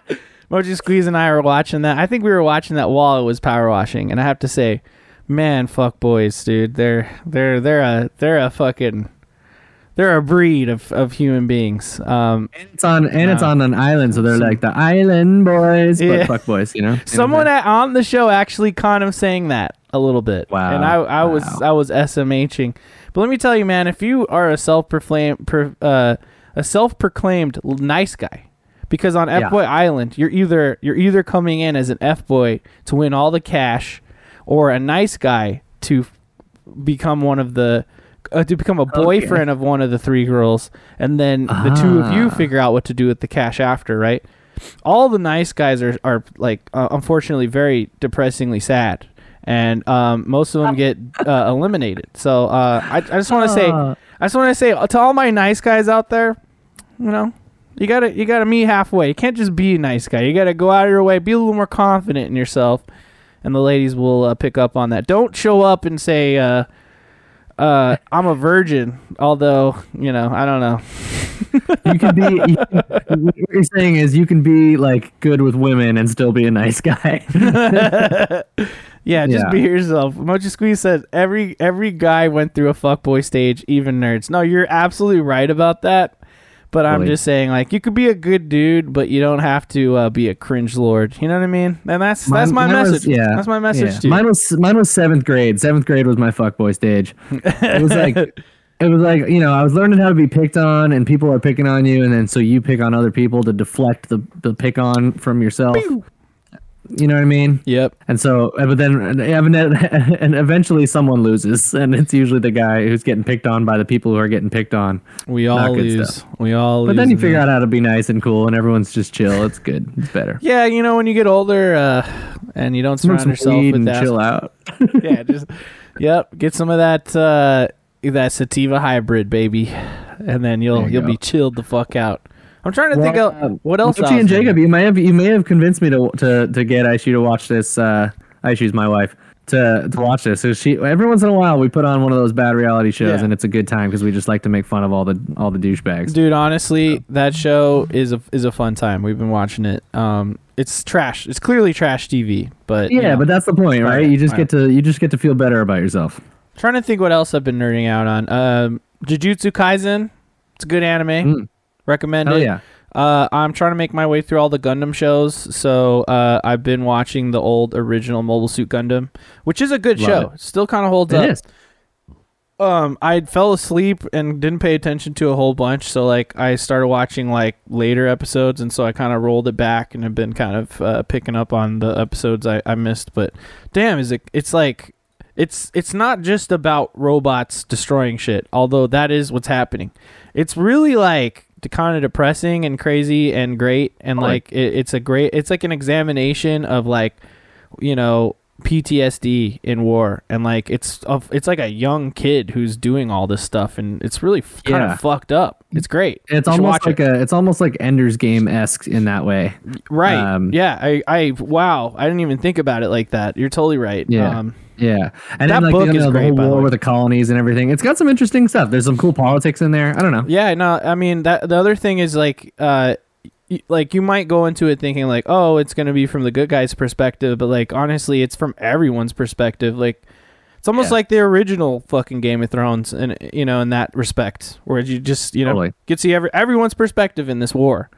<laughs> Mochi Squeeze and I were watching that. I think we were watching that while it was power washing, and I have to say, man, fuck boys, dude. They're they're they're a they're a fucking they're a breed of, of human beings. Um, And it's on and it's Uh, on an island, so they're some- like the island boys, Yeah. but fuck boys, you know. <laughs> Someone at, on the show actually kind of saying that a little bit. Wow. And I, I was I was SMHing. But let me tell you, man, if you are a self proclaimed uh, a self proclaimed nice guy, because on F Yeah. Boy Island, you're either you're either coming in as an F boy to win all the cash, or a nice guy to become one of the uh, to become a boyfriend of one of the three girls, and then the two of you Ah. figure out what to do with the cash after, right? All the nice guys are are like uh, unfortunately very depressingly sad, and um, most of them get uh, eliminated. So uh, I, I just want to say. I just want to say to all my nice guys out there, you know, you gotta you gotta meet halfway. You can't just be a nice guy. You gotta go out of your way, be a little more confident in yourself, and the ladies will uh, pick up on that. Don't show up and say, uh, uh, "I'm a virgin," although you know I don't know. You can be. You <laughs> can, what you're saying is you can be like good with women and still be a nice guy. <laughs> Yeah, just Yeah. be yourself. Mochi Squeeze said every every guy went through a fuckboy stage, even nerds. No, you're absolutely right about that. But I'm Really? just saying, like, you could be a good dude, but you don't have to uh, be a cringe lord. You know what I mean? And that's that's my mine was- message. yeah, that's my message yeah. to you. Mine was mine was seventh grade. Seventh grade was my fuckboy stage. It was like <laughs> it was like you know I was learning how to be picked on, and people are picking on you, and then so you pick on other people to deflect the the pick on from yourself. You know what I mean? Yep. And so, but then, and and eventually, someone loses, and it's usually the guy who's getting picked on by the people who are getting picked on. We all lose. stuff. We all But then you figure the- out how to be nice and cool, and everyone's just chill. It's good. It's better. <laughs> Yeah, you know, when you get older, uh, and you don't surround yourself with and that. chill out. <laughs> yeah, just yep. Get some of that uh, that sativa hybrid, baby, and then you'll you you'll go. be chilled the fuck out. I'm trying to think of um, what else. Mochi I and. Jacob, you may have you may have convinced me to to to get Aishu to watch this. Uh, Aishu's my wife to to watch this. So she every once in a while we put on one of those bad reality shows, Yeah. and it's a good time because we just like to make fun of all the all the douchebags. Dude, honestly, that show is a is a fun time. We've been watching it. Um, it's trash. It's clearly trash TV, but you Yeah, know. but that's the point, right? Fine, You just fine. get to you just get to feel better about yourself. trying to think what else I've been nerding out on. Um, Jujutsu Kaisen. It's a good anime. Mm. Recommend Oh it. yeah, Uh, I'm trying to make my way through all the Gundam shows, so uh, I've been watching the old original Mobile Suit Gundam, which is a good Love show. It still kind of holds it up. is. Um, I fell asleep and didn't pay attention to a whole bunch, so like I started watching like later episodes, and so I kind of rolled it back and have been kind of uh, picking up on the episodes I, I missed. But damn, is it? It's like it's it's not just about robots destroying shit, although that is what's happening. It's really like kind of depressing and crazy and great, and like it, it's a great. It's like an examination of like you know PTSD in war and like it's of it's like a young kid who's doing all this stuff and it's really f- kind of fucked up. It's great. It's almost like it. a it's almost like Ender's Game esque in that way. right. um, yeah, I I wow, I didn't even think about it like that. You're totally right. Yeah. Um, Yeah, and That then like book you is the great, whole by the war with the colonies and everything. It's got some interesting stuff. There's some cool politics in there. I don't know. yeah, no, I mean that the other thing is like uh like you might go into it thinking like, "Oh, it's going to be from the good guy's perspective," but like honestly, it's from everyone's perspective. Like it's almost Yeah. like the original fucking Game of Thrones and you know in that respect where you just, you know, Totally. get to see every everyone's perspective in this war.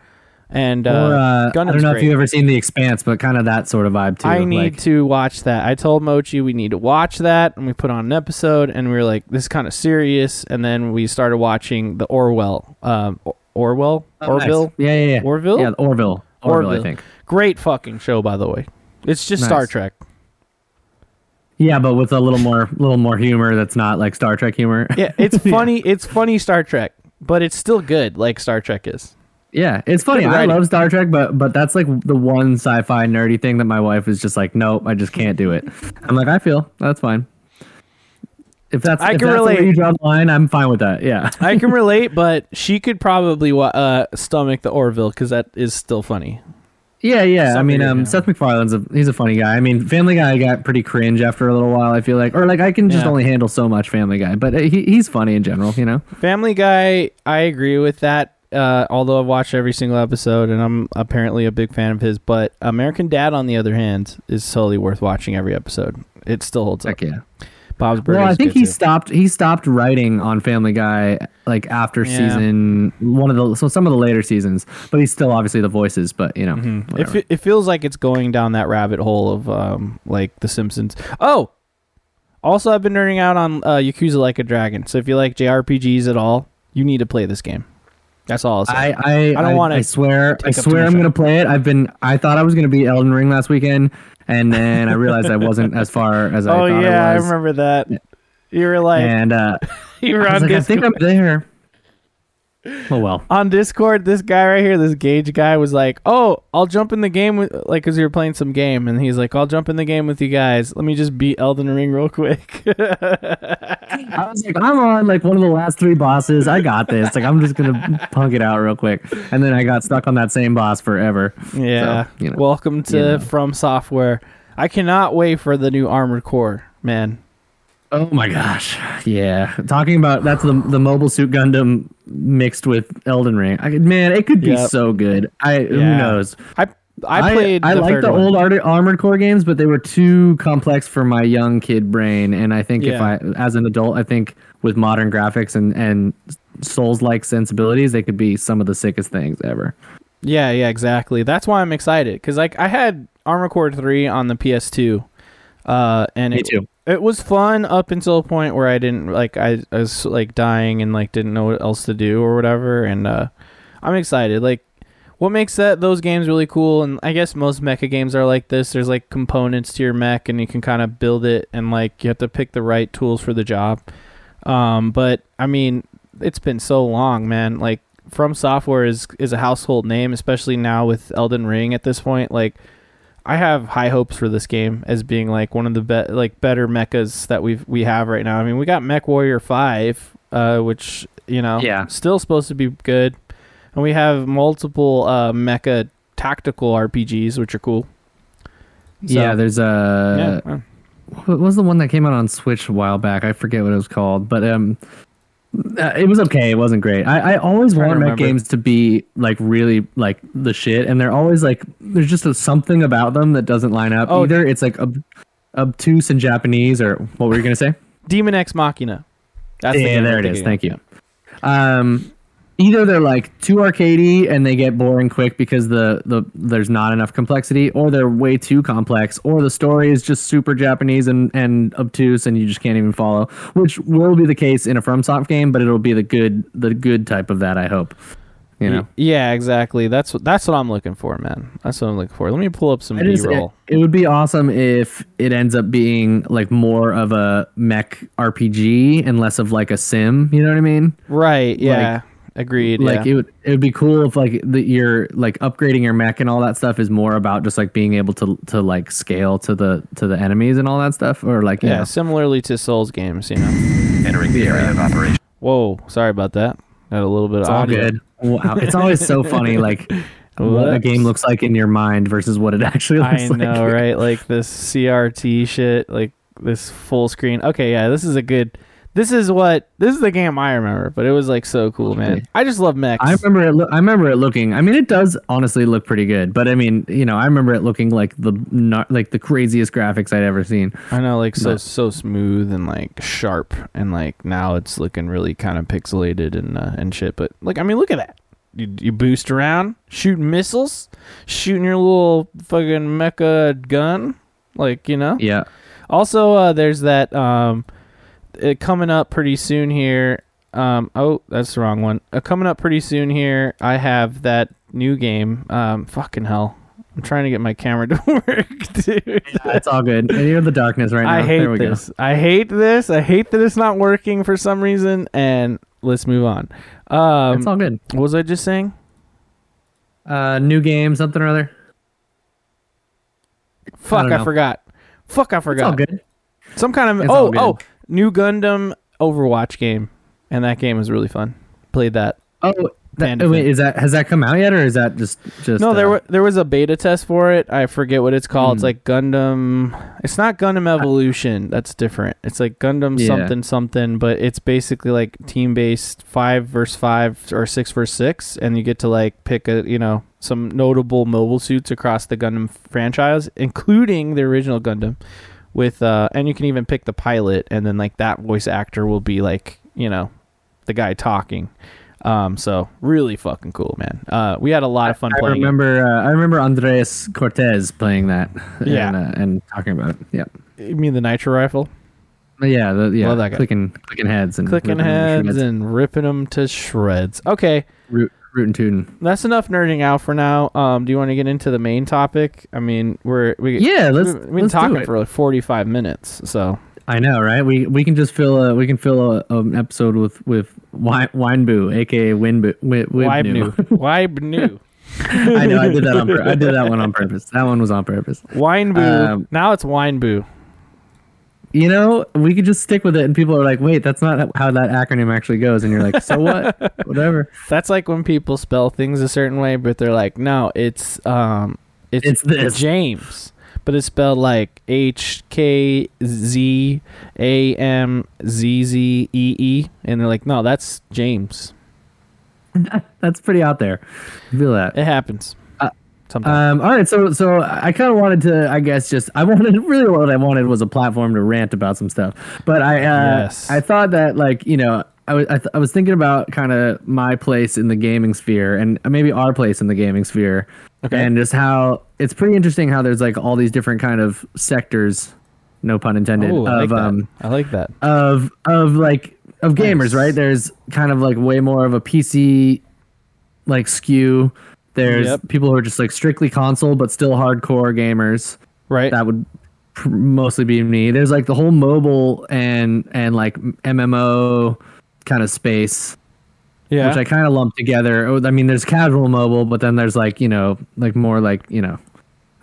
And uh, or uh, I don't know if you've ever seen The Expanse, but kind of that sort of vibe too. I need like, to watch that. I told Mochi we need to watch that, and we put on an episode, and we were like, "This is kind of serious." And then we started watching the Orwell, um, Or- Orwell, Oh, nice. Orville, Yeah, yeah, yeah. Orville. Yeah, Orville. Orville, I think. Great fucking show, by the way. It's just Nice. Star Trek. Yeah, but with a little more, little more humor. That's not like Star Trek humor. <laughs> Yeah, it's <laughs> funny. It's funny Star Trek, but it's still good, like Star Trek is. Yeah, it's funny. I love Star Trek, but but that's like the one sci-fi nerdy thing that my wife is just like, nope, I just can't do it. I'm like, I feel that's fine. If that's I if can that's relate. you draw the line, I'm fine with that. Yeah. I can <laughs> relate, but she could probably uh, stomach the Orville because that is still funny. Yeah, yeah. I mean, um. Seth MacFarlane's a he's a funny guy. I mean, Family Guy got pretty cringe after a little while. I feel like, or like I can just Yeah. only handle so much Family Guy, but uh, he he's funny in general. You know. Family Guy, I agree with that. Uh, although I've watched every single episode and I'm apparently a big fan of his, but American Dad, on the other hand, is totally worth watching every episode. It still holds up. Yeah. Bob's Burgers. Well, I think he too. stopped. He stopped writing on Family Guy like after Yeah. season one of the so some of the later seasons, but he's still obviously the voices. But you know, It, whatever. fe- it feels like it's going down that rabbit hole of um like The Simpsons. Oh, also I've been nerding out on uh, Yakuza Like a Dragon. So if you like JRPGs at all, you need to play this game. That's all. I I, I don't wanna I swear. I take up too swear I'm gonna play it. I've been. I thought I was gonna beat Elden Ring last weekend, and then I realized I wasn't as far as I oh thought yeah, I I remember that. You were like, and uh, <laughs> you were I like, I think I'm there. Oh well. on Discord, this guy right here, this Gage guy, was like, "Oh, I'll jump in the game with like, cause we were playing some game, and he's like, I'll jump in the game with you guys. Let me just beat Elden Ring real quick." <laughs> I was like, I'm on like one of the last three bosses. I got this. Like, I'm just gonna punk it out real quick. And then I got stuck on that same boss forever. Yeah. So, you know. Welcome to You know. From Software. I cannot wait for the new Armored Core, man. Oh my gosh. Yeah. Talking about that's the the Mobile Suit Gundam mixed with Elden Ring. I, man, it could be Yep. so good. I who knows. I I played. I, the like the one. old Art- Armored Core games, but they were too complex for my young kid brain. And I think if I, as an adult, I think with modern graphics and and Souls-like sensibilities, they could be some of the sickest things ever. Yeah, yeah, exactly. That's why I'm excited because like I had Armored Core three on the PS2, uh, and Me it, too. it was fun up until a point where I didn't like I, I was like dying and like didn't know what else to do or whatever. And uh, I'm excited. Like, what makes that those games really cool? And I guess most mecha games are like this. There's like components to your mech, and you can kind of build it, and like you have to pick the right tools for the job. Um, but I mean, it's been so long, man. Like From Software is is a household name, especially now with Elden Ring at this point. Like I have high hopes for this game as being like one of the be- like better mechas that we've we have right now. I mean, we got Mech Warrior 5, uh, which, you know, Yeah. still supposed to be good. And we have multiple uh, mecha tactical RPGs, which are cool. So, yeah, there's a yeah. what was the one that came out on Switch a while back? I forget what it was called, but um, uh, it was okay. It wasn't great. I, I always want mech games to be like really like the shit, and they're always like there's just a, something about them that doesn't line up. Oh, Either it's like ob- obtuse in Japanese, or what were you gonna say? Daemon X Machina. That's the yeah, there it is. Thank you. Um, either they're like too arcadey and they get boring quick because the, the there's not enough complexity, or they're way too complex, or the story is just super Japanese and, and obtuse and you just can't even follow. Which will be the case in a FromSoft game, but it'll be the good the good type of that. I hope. You know. Yeah, exactly. That's what that's what I'm looking for, man. That's what I'm looking for. Let me pull up some I just- B-roll. it, it would be awesome if it ends up being like more of a mech RPG and less of like a sim. You know what I mean? Right. Yeah. Agreed. like yeah. it would it would be cool if like the you're like upgrading your mech and all that stuff is more about just like being able to to like scale to the to the enemies and all that stuff or like yeah. yeah, Similarly to Souls games, you know. Entering the area of operation. Whoa. Sorry about that. Had a little bit it's of all audio. good wow it's always so <laughs> funny like what a game looks like in your mind versus what it actually looks I like know, right? Like this CRT shit, like this full screen. Okay, yeah, this is a good. This is what this is the game I remember, but it was like so cool, man. I just love mechs. I remember it. Lo- I remember it looking. I mean, it does honestly look pretty good. But I mean, you know, I remember it looking like the not like the craziest graphics I'd ever seen. I know, like so But- so smooth and like sharp, and like now it's looking really kind of pixelated and uh, and shit. But like, I mean, look at that. You, you boost around, shooting missiles, shooting your little fucking mecha gun, like you know. Yeah. Also, uh, there's that um, it coming up pretty soon here. Um, oh, that's the wrong one. Uh, coming up pretty soon here. I have that new game. Um, fucking hell. I'm trying to get my camera <laughs> to work, dude. It's all good. And you're in the darkness right now. I hate there we this. I hate this. I hate that it's not working for some reason. And let's move on. Um, It's all good. what was I just saying? Uh, new game, something or other. Fuck, don't I, forgot. Fuck, I forgot. It's all good. Some kind of It's oh oh new Gundam Overwatch game, and that game was really fun. Played that. Oh, that, wait, is that has that come out yet, or is that just just? No, there uh, wa there was a beta test for it. I forget what it's called. It's Hmm. like Gundam. It's not Gundam Evolution. That's different. It's like Gundam Yeah. something something, but it's basically like team based five versus five or six versus six, and you get to like pick a you know some notable mobile suits across the Gundam franchise, including the original Gundam, with uh, and you can even pick the pilot, and then like that voice actor will be like you know the guy talking. Um, so really fucking cool, man. Uh, we had a lot of fun I playing. it. remember. Uh, I remember Andres Cortez playing that. Yeah. and, uh, and talking about it. Yeah, You mean the nitro rifle? Yeah, the, yeah, Love that guy. clicking, clicking heads and Clicking to heads and ripping them to shreds. Okay, root, root and tootin'. that's enough nerding out for now. Um, do you want to get into the main topic? I mean, we're we Yeah, let's. we've been let's talking for like forty five minutes, so I know, right? We we can just fill a we can fill a, an episode with with wine Wineboo, aka Winboo. Wi- why new? Wibnoo. Why? I know, I did that on pur- I did that one on purpose. That one was on purpose. Wine boo. Um, now it's wine boo. You know, we could just stick with it, and people are like, "Wait, that's not how that acronym actually goes." And you're like, "So what? <laughs> Whatever." That's like when people spell things a certain way, but they're like, no, it's um, it's, It's this. James, but it's spelled like H K Z A M Z Z E E, and they're like, no, that's James. <laughs> That's pretty out there. I feel that. It happens. Um, all right, so so I kind of wanted to, I guess, just I wanted <laughs> really what I wanted was a platform to rant about some stuff, but I uh, Yes. I thought that like you know I was I, th- I was thinking about kind of my place in the gaming sphere and maybe our place in the gaming sphere, Okay. and just how it's pretty interesting how there's like all these different kind of sectors, no pun intended, oh, I like of that. um I like that. of of like of gamers, Nice. right? There's kind of like way more of a PC like skew. There's Yep. people who are just like strictly console but still hardcore gamers. Right. That would pr- mostly be me. There's like the whole mobile and and like MMO kind of space, yeah. which I kind of lump together. Oh, I mean, there's casual mobile, but then there's like you know like more like you know.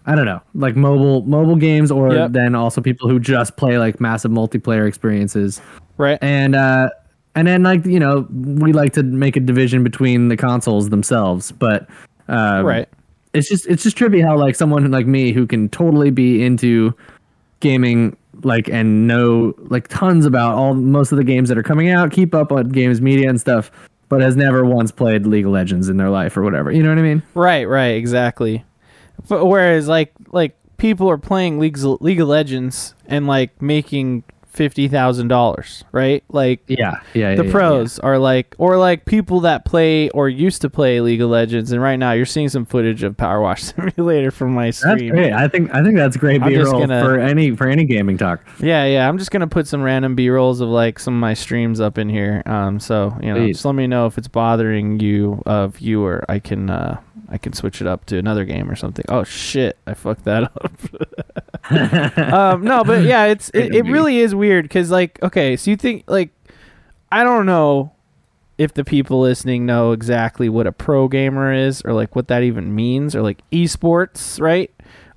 I don't know, like mobile mobile games, or Yep. then also people who just play like massive multiplayer experiences right. and uh and then like you know we like to make a division between the consoles themselves but um, right. it's just it's just trippy how like someone like me who can totally be into gaming like and know like tons about all most of the games that are coming out keep up on games media and stuff but has never once played league of legends in their life or whatever you know what i mean Right, right, exactly. But whereas like like people are playing League League of Legends and like making fifty thousand dollars, right? Like yeah yeah the yeah, yeah, pros are like or like people that play or used to play League of Legends and right now you're seeing some footage of Power Wash <laughs> Simulator from my stream. that's great i think i think that's great b-roll for any for any gaming talk Yeah, yeah. I'm just gonna put some random B rolls of like some of my streams up in here. Um, so you know, Please. just let me know if it's bothering you, uh, viewer. I can uh, I can switch it up to another game or something. Oh shit, I fucked that up. <laughs> um, no, but yeah, it's it, it really is weird because like okay, so you think like I don't know if the people listening know exactly what a pro gamer is or like what that even means or like esports, right?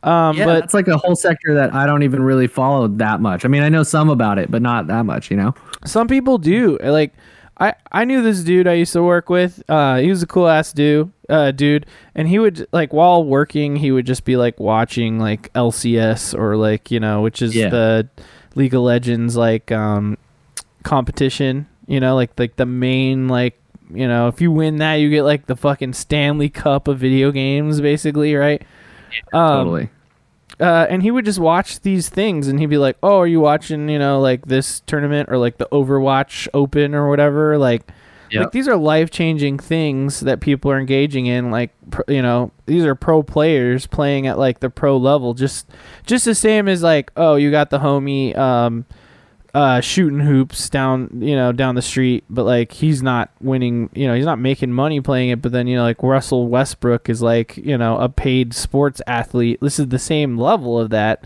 Um, yeah, but that's like a whole sector that I don't even really follow that much. I mean, I know some about it, but not that much, you know. Some people do. Like I I knew this dude I used to work with. Uh he was a cool ass dude, uh dude, and he would like while working, he would just be like watching like LCS or like, you know, which is Yeah. the League of Legends like um competition, you know, like like the main like you know, if you win that, you get like the fucking Stanley Cup of video games, basically, right? Um, totally. Uh, and he would just watch these things and he'd be like oh are you watching you know like this tournament or like the overwatch open or whatever like Yep. like these are life-changing things that people are engaging in like you know these are pro players playing at like the pro level just just the same as like oh you got the homie um uh shooting hoops down you know down the street but like he's not winning you know he's not making money playing it but then you know like Russell Westbrook is like you know a paid sports athlete. This is the same level of that.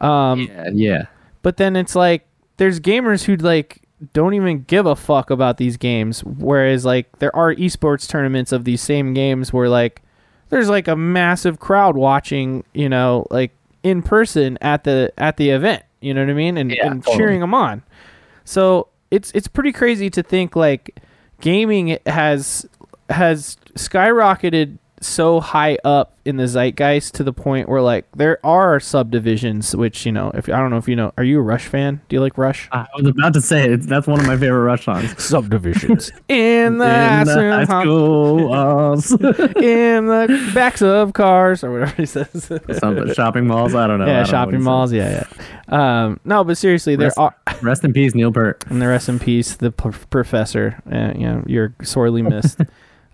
Um yeah, yeah. but then it's like there's gamers who like don't even give a fuck about these games whereas like there are esports tournaments of these same games where like there's like a massive crowd watching you know like in person at the at the event you know what i mean and, Yeah, and totally. cheering them on so it's it's pretty crazy to think like gaming has has skyrocketed so high up in the zeitgeist to the point where like there are subdivisions which you know if I don't know if you know are you a Rush fan do you like Rush I was about to say it. That's one of my favorite Rush songs. <laughs> subdivisions in the, In the high high school <laughs> walls. in the backs of cars or whatever he says Something shopping malls. I don't know. Yeah don't shopping he malls yeah yeah Um, no, but seriously, there Rest, are. <laughs> rest in peace, Neil Peart. And the rest in peace, the p- professor. Uh, you know, you're sorely missed.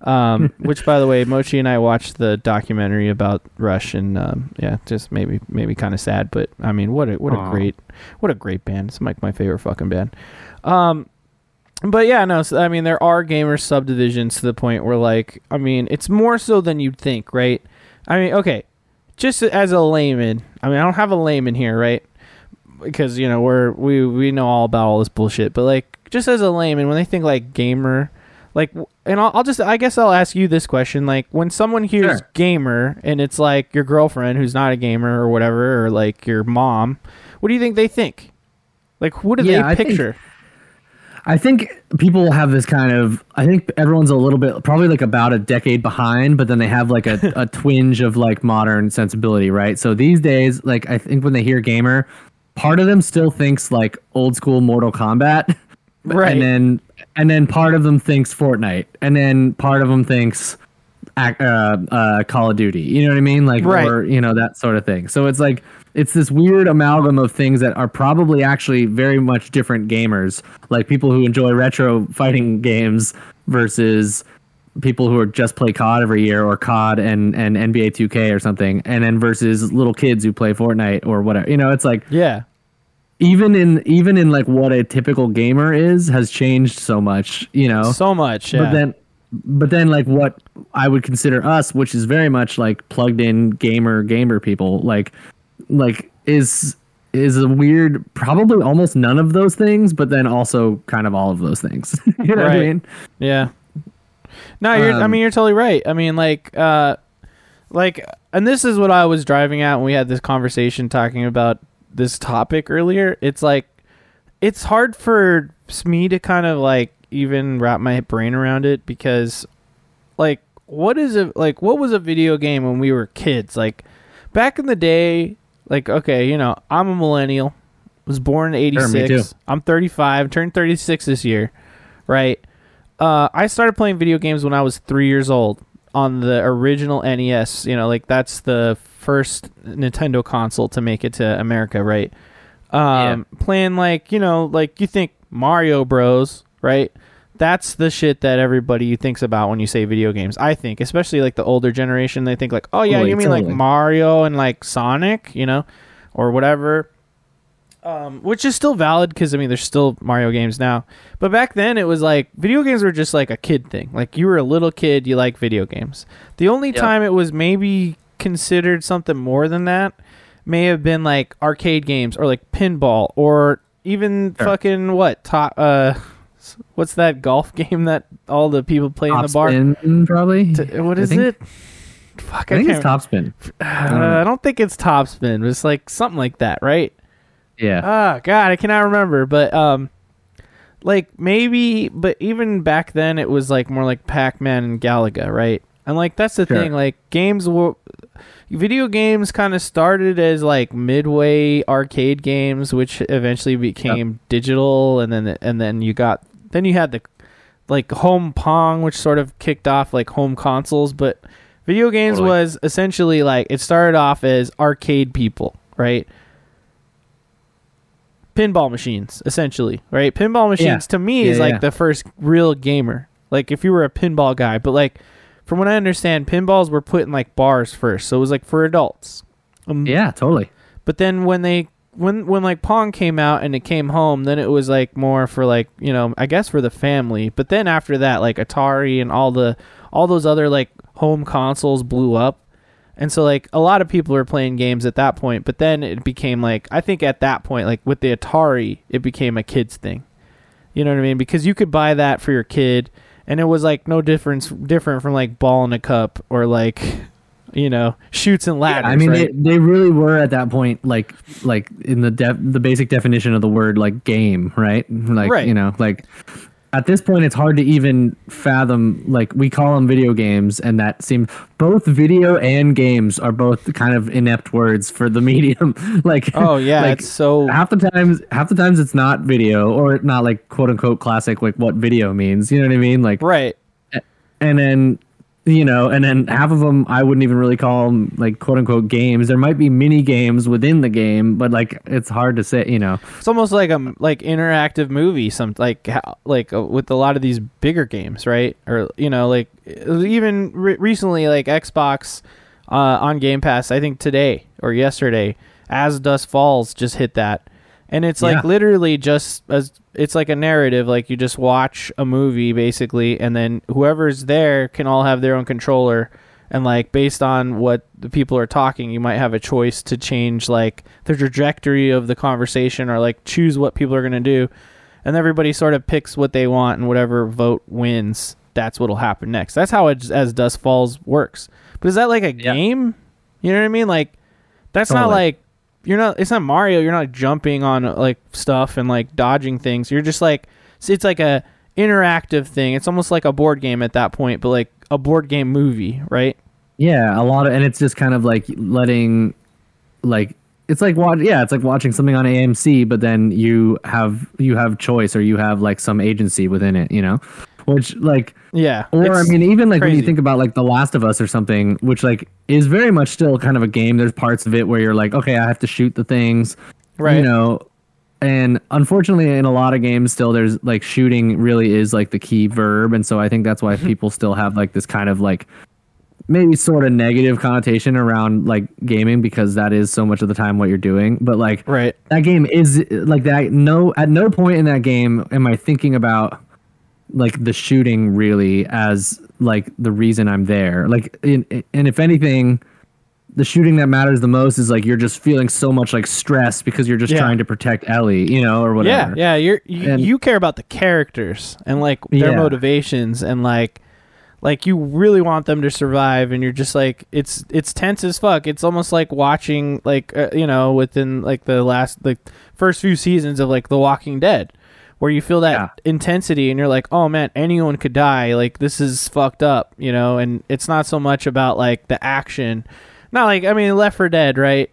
Um, <laughs> which, by the way, Mochi and I watched the documentary about Rush, and um, yeah, just maybe maybe kind of sad, but I mean, what a what a great what a great band. It's like my favorite fucking band. Um, but yeah, no, so, I mean, there are gamer subdivisions to the point where, like, I mean, it's more so than you'd think, right? I mean, okay, just as a layman, I mean, I don't have a layman here, right? Because you know we're we we know all about all this bullshit, but like, just as a layman, when they think like gamer, like, and I'll, I'll just, I guess I'll ask you this question: like, when someone hears Sure. gamer and it's like your girlfriend who's not a gamer or whatever, or like your mom, what do you think they think? Like, what do Yeah, they I think- picture? I think people have this kind of. I think everyone's a little bit, probably like about a decade behind, but then they have like a, <laughs> a twinge of like modern sensibility, right? So these days, like I think when they hear gamer, part of them still thinks like old school Mortal Kombat, <laughs> Right. And then and then part of them thinks Fortnite, and then part of them thinks uh, uh, Call of Duty. You know what I mean? Like Right. or you know that sort of thing. So it's like it's this weird amalgam of things that are probably actually very much different gamers, like people who enjoy retro fighting games versus people who are just play COD every year or COD and and NBA 2K or something, and then versus little kids who play Fortnite or whatever. You know, it's like Yeah. Even in even in like what a typical gamer is has changed so much. You know, So much. Yeah. but then but then like what i would consider us which is very much like plugged in gamer gamer people like like is is a weird probably almost none of those things but then also kind of all of those things <laughs> you know what i mean Yeah. No, you're. I Um, mean, you're totally right. I mean, like, uh, like, and this is what I was driving at when we had this conversation talking about this topic earlier. It's like, it's hard for me to kind of like even wrap my brain around it because, like, what is it like? What was a video game when we were kids? Like, back in the day, like, okay, you know, I'm a millennial. Was born in '86. too. I'm 35. Turned 36 this year, right? Uh, I started playing video games when I was three years old on the original NES. You know, like that's the first Nintendo console to make it to America, right? Um, Playing like you know, like you think Mario Bros, right? That's the shit that everybody thinks about when you say video games. I think, especially like the older generation, they think like, oh yeah, Totally, you mean like. Mario and like Sonic, you know, or whatever um, which is still valid because I mean there's still Mario games now. But back then it was like video games were just like a kid thing. Like you were a little kid, you like video games. The only Yep. time it was maybe considered something more than that may have been like arcade games or like pinball or even Sure. fucking what top uh what's that golf <laughs> game that all the people play in the bar? Topspin, probably T- what I think- it? Fuck, i think it's topspin Uh, I don't think it's Topspin. but It's like something like that, right? yeah Ah, God, I cannot remember, but um, like maybe, but even back then it was like more like Pac-Man and Galaga, right? And like that's the Sure. thing, like games were, video games kind of started as like midway arcade games, which eventually became digital, and then and then you got then you had the like home pong, which sort of kicked off like home consoles, but video games Totally. was essentially like it started off as arcade people, right? Pinball machines, essentially, right? Pinball machines to me is Yeah, like yeah. the first real gamer. Like if you were a pinball guy, but like from what I understand, pinballs were put in like bars first, so it was like for adults. Um, yeah totally but then when they when when like Pong came out and it came home, then it was like more for like you know I guess for the family. But then after that, like Atari and all the all those other like home consoles blew up, and so like a lot of people were playing games at that point. But then it became like I think at that point, like with the Atari, it became a kids thing. You know what I mean? Because you could buy that for your kid, and it was like no difference different from like ball in a cup or like you know shoots and ladders. I mean, right? they, they really were at that point, like like in the def, the basic definition of the word, like game, right? Like Right. you know, like at this point, it's hard to even fathom. Like we call them video games, and that seems both video and games are both kind of inept words for the <laughs> medium. like oh yeah, like, it's so half the times half the times it's not video or not like quote unquote classic like what video means you know what i mean like right. and then you know, and then half of them I wouldn't even really call them like quote unquote games. There might be mini games within the game, but like it's hard to say, you know. It's almost like a like interactive movie, some like like uh, with a lot of these bigger games, right? Or you know, like even re- recently, like Xbox uh, on Game Pass. I think today or yesterday, As Dusk Falls just hit that, and it's like Yeah. literally just as it's like a narrative. Like you just watch a movie basically, and then whoever's there can all have their own controller. And like based on what the people are talking, you might have a choice to change like the trajectory of the conversation or like choose what people are gonna do. And everybody sort of picks what they want, and whatever vote wins, that's what'll happen next. That's how it as Dusk Falls works. But is that like a Yeah. game? You know what I mean? Like that's not like you're not. It's not Mario. You're not jumping on like stuff and like dodging things. You're just like it's- like a interactive thing. It's almost like a board game at that point, but like a board game movie, right? Yeah, a lot of, and it's just kind of like letting, like it's like watch. Yeah, it's like watching something on AMC, but then you have you have choice or you have like some agency within it, you know, which like Yeah. Or I mean, even like when you think about like The Last of Us or something, which like is very much still kind of a game. There's parts of it where you're like, okay, I have to shoot the things, Right. You know, and unfortunately, in a lot of games, still there's like shooting really is like the key verb, and so I think that's why <laughs> people still have like this kind of like maybe sort of negative connotation around like gaming because that is so much of the time what you're doing. But like right. that game is like that no at no point in that game am i thinking about like the shooting really as like the reason i'm there like in, and if anything the shooting that matters the most is like you're just feeling so much like stress because you're just Yeah. trying to protect ellie you know or whatever Yeah, yeah. You're you, And- you care about the characters and like their Yeah. motivations and like like you really want them to survive and you're just like it's it's tense as fuck. It's almost like watching like uh, you know within like the last like first few seasons of like The Walking Dead where you feel that Yeah. intensity and you're like, "Oh man, anyone could die. Like this is fucked up," you know, and it's not so much about like the action. Not like I mean Left 4 Dead, right?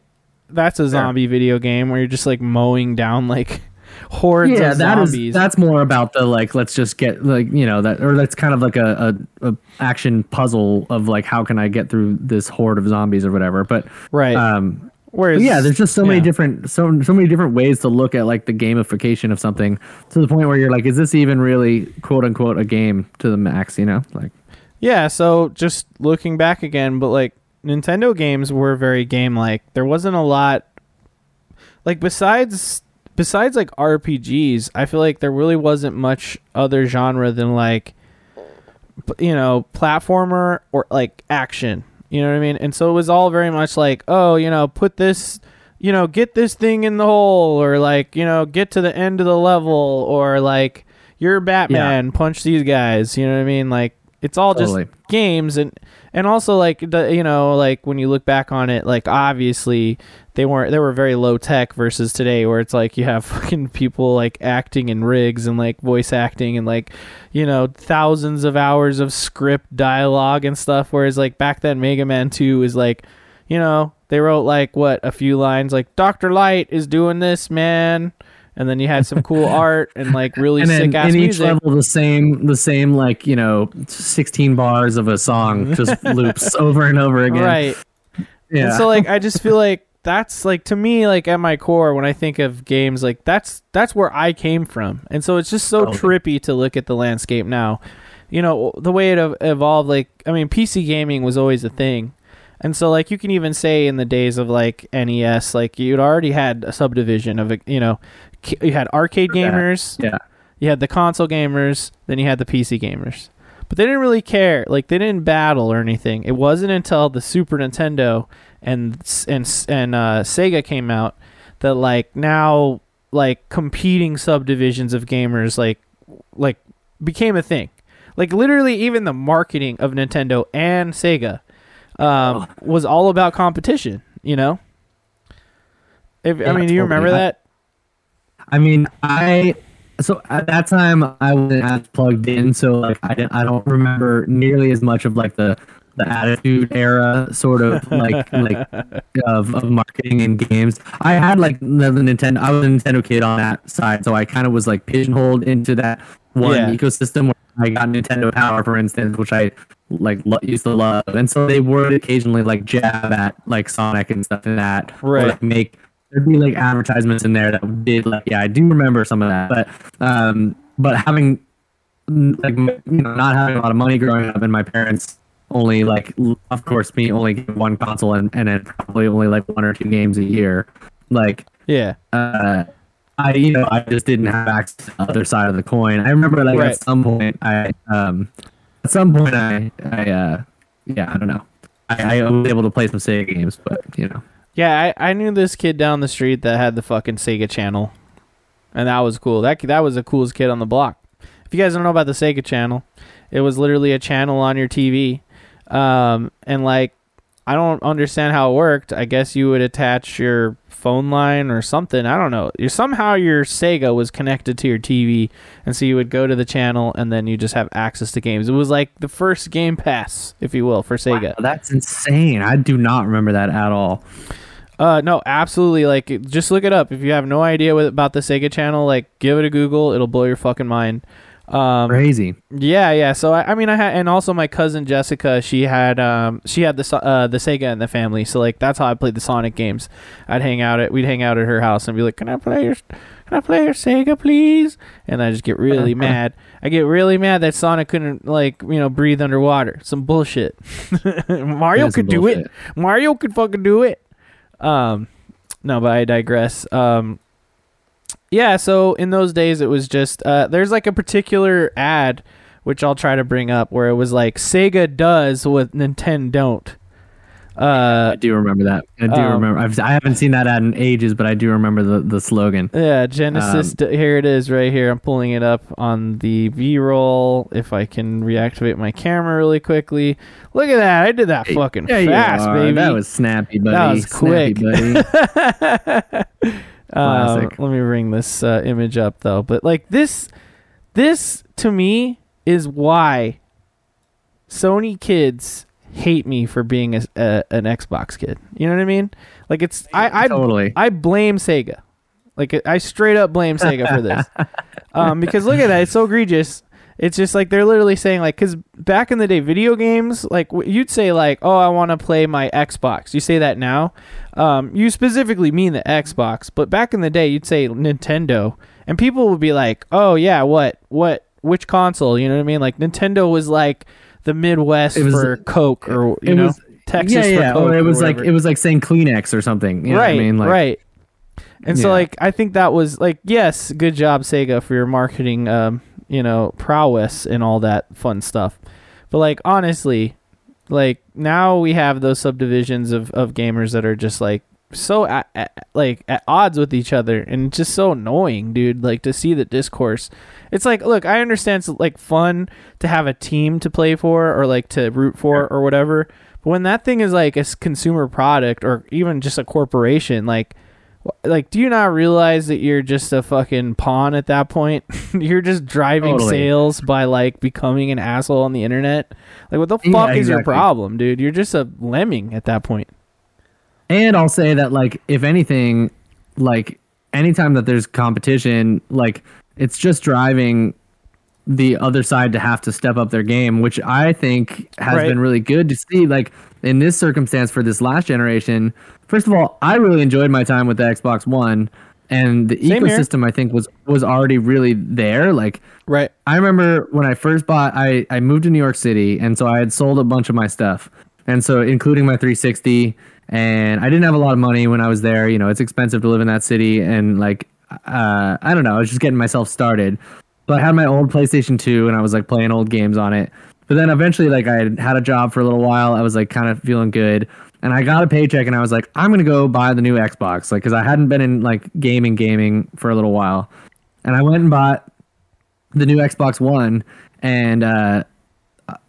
That's a zombie video game where you're just like mowing down like <laughs> hordes yeah of that is zombies. that's more about the like let's just get like you know that or that's kind of like a, a, a action puzzle of like how can i get through this horde of zombies or whatever but right. um Whereas yeah, there's just so many different so so many different ways to look at like the gamification of something to the point where you're like, is this even really quote unquote a game to the max? You know, like Yeah, so just looking back again, but like Nintendo games were very game like. There wasn't a lot like besides besides like RPGs, I feel like there really wasn't much other genre than like you know, platformer or like action. You know what I mean? And so it was all very much like, oh, you know, put this you know, get this thing in the hole or like, you know, get to the end of the level or like you're Batman, punch these guys, you know what I mean? Like it's all Totally. just games and and also like the you know like when you look back on it like obviously they weren't they were very low tech versus today where it's like you have <laughs> fucking people like acting in rigs and like voice acting and like you know thousands of hours of script dialogue and stuff whereas like back then Mega Man 2 is like you know they wrote like what a few lines like Dr. Light is doing this man and then you had some cool <laughs> art and like really and then sick ass in each music level the same the same like you know 16 bars of a song <laughs> just loops over and over again. right Yeah. And so like I just feel like that's like to me like at my core when I think of games like that's that's where I came from. And so it's just so Totally. trippy to look at the landscape now. You know, the way it evolved like I mean PC gaming was always a thing. And so like you can even say in the days of like NES like you'd already had a subdivision of a, you know you had arcade gamers, yeah. you had the console gamers, then you had the PC gamers. But they didn't really care. Like they didn't battle or anything. It wasn't until the Super Nintendo and and and uh, Sega came out that like now like competing subdivisions of gamers like like became a thing. Like literally even the marketing of Nintendo and Sega um, was all about competition, you know? If, I mean, do you remember that? I mean, I so at that time I wasn't as plugged in, so like I didn't, I don't remember nearly as much of like the the attitude era sort of like <laughs> like of, of marketing and games. I had like the, the Nintendo. I was a Nintendo kid on that side, so I kind of was like pigeonholed into that one Yeah. ecosystem. Where I got Nintendo Power, for instance, which I like lo- used to love, and so they would occasionally like jab at like Sonic and stuff in that, or, Right. like, make there'd be like advertisements in there that did like yeah I do remember some of that, but um but having like you know not having a lot of money growing up and my parents only like of course me only get one console and and then probably only like one or two games a year like Yeah. uh I you know I just didn't have access to the other side of the coin. I remember like Right. at some point I um at some point I I uh yeah I don't know I, I was able to play some Sega games but you know Yeah, I, I knew this kid down the street that had the fucking Sega channel. And that was cool. That that was the coolest kid on the block. If you guys don't know about the Sega channel, it was literally a channel on your TV. Um, and like I don't understand how it worked. I guess you would attach your phone line or something. I don't know. You somehow your Sega was connected to your TV, and so you would go to the channel, and then you just have access to games. It was like the first Game Pass, if you will, for Sega. Wow, that's insane. I do not remember that at all. Uh, no, absolutely. Like, just look it up. If you have no idea what, about the Sega channel, like, give it a Google. It'll blow your fucking mind. Um, Crazy. yeah, yeah. So I, I mean, I had, and also my cousin Jessica, she had, um, she had the uh the Sega in the family. So like, that's how I played the Sonic games. I'd hang out at, we'd hang out at her house and be like, "Can I play your, can I play your Sega, please?" And I just get really <laughs> mad. I get really mad that Sonic couldn't like, you know, breathe underwater. Some bullshit. <laughs> Mario That is some could do it. Mario could fucking do it. Um, no, but I digress. Um, yeah. So in those days, it was just uh, there's like a particular ad which I'll try to bring up where it was like Sega does what Nintendo don't. Uh, I do remember that. I do um, remember. I've, I haven't seen that ad in ages, but I do remember the, the slogan. yeah, Genesis. d- here it is, right here. I'm pulling it up on the B-roll. If I can reactivate my camera really quickly, look at that! I did that fucking fast, baby. That was snappy, buddy. That was Snappy, quick. buddy. Um, <laughs> Classic. let me bring this uh, image up though. But like this, this to me is why Sony kids hate me for being a, a, an Xbox kid. You know what I mean? Like it's I I Totally. I blame Sega. Like I straight up blame Sega for this. <laughs> um, because look at that, it's so egregious. It's just like they're literally saying like, because back in the day, video games like you'd say like, oh, I want to play my Xbox. You say that now, um, you specifically mean the Xbox. But back in the day, you'd say Nintendo, and people would be like, oh yeah, what, what, which console? You know what I mean? Like Nintendo was like the Midwest was- for Coke, or you know, was- Texas yeah, for yeah. Or it or was like it was like saying Kleenex or something. You know right, I mean? Like, right. And so, like, I think that was like, yes, good job, Sega, for your marketing, um, you know, prowess and all that fun stuff. But like, honestly, like now we have those subdivisions of of gamers that are just like so at, at, like at odds with each other and it's just so annoying dude like to see the discourse. It's like look i understand it's like fun to have a team to play for or like to root for or whatever but when that thing is like a consumer product or even just a corporation like like do you not realize that you're just a fucking pawn at that point? <laughs> You're just driving Totally. sales by like becoming an asshole on the internet? Like what the Yeah, fuck is your problem dude? You're just a lemming at that point And I'll say that like if anything, like anytime that there's competition, like it's just driving the other side to have to step up their game, which I think has Right. been really good to see. Like in this circumstance for this last generation, first of all, I really enjoyed my time with the Xbox One, and the Same here. ecosystem I think was was already really there. Like right I remember when I first bought, I, I moved to New York City, and so I had sold a bunch of my stuff, and so including my 360, and I didn't have a lot of money when I was there. You know, it's expensive to live in that city, and like, uh, I don't know, I was just getting myself started. But I had my old PlayStation 2, and I was like playing old games on it. But then eventually, like, I had a job for a little while. I was like kind of feeling good, and I got a paycheck, and I was like, I'm gonna go buy the new Xbox, like, because I hadn't been in like gaming, gaming for a little while, and I went and bought the new Xbox One, and uh,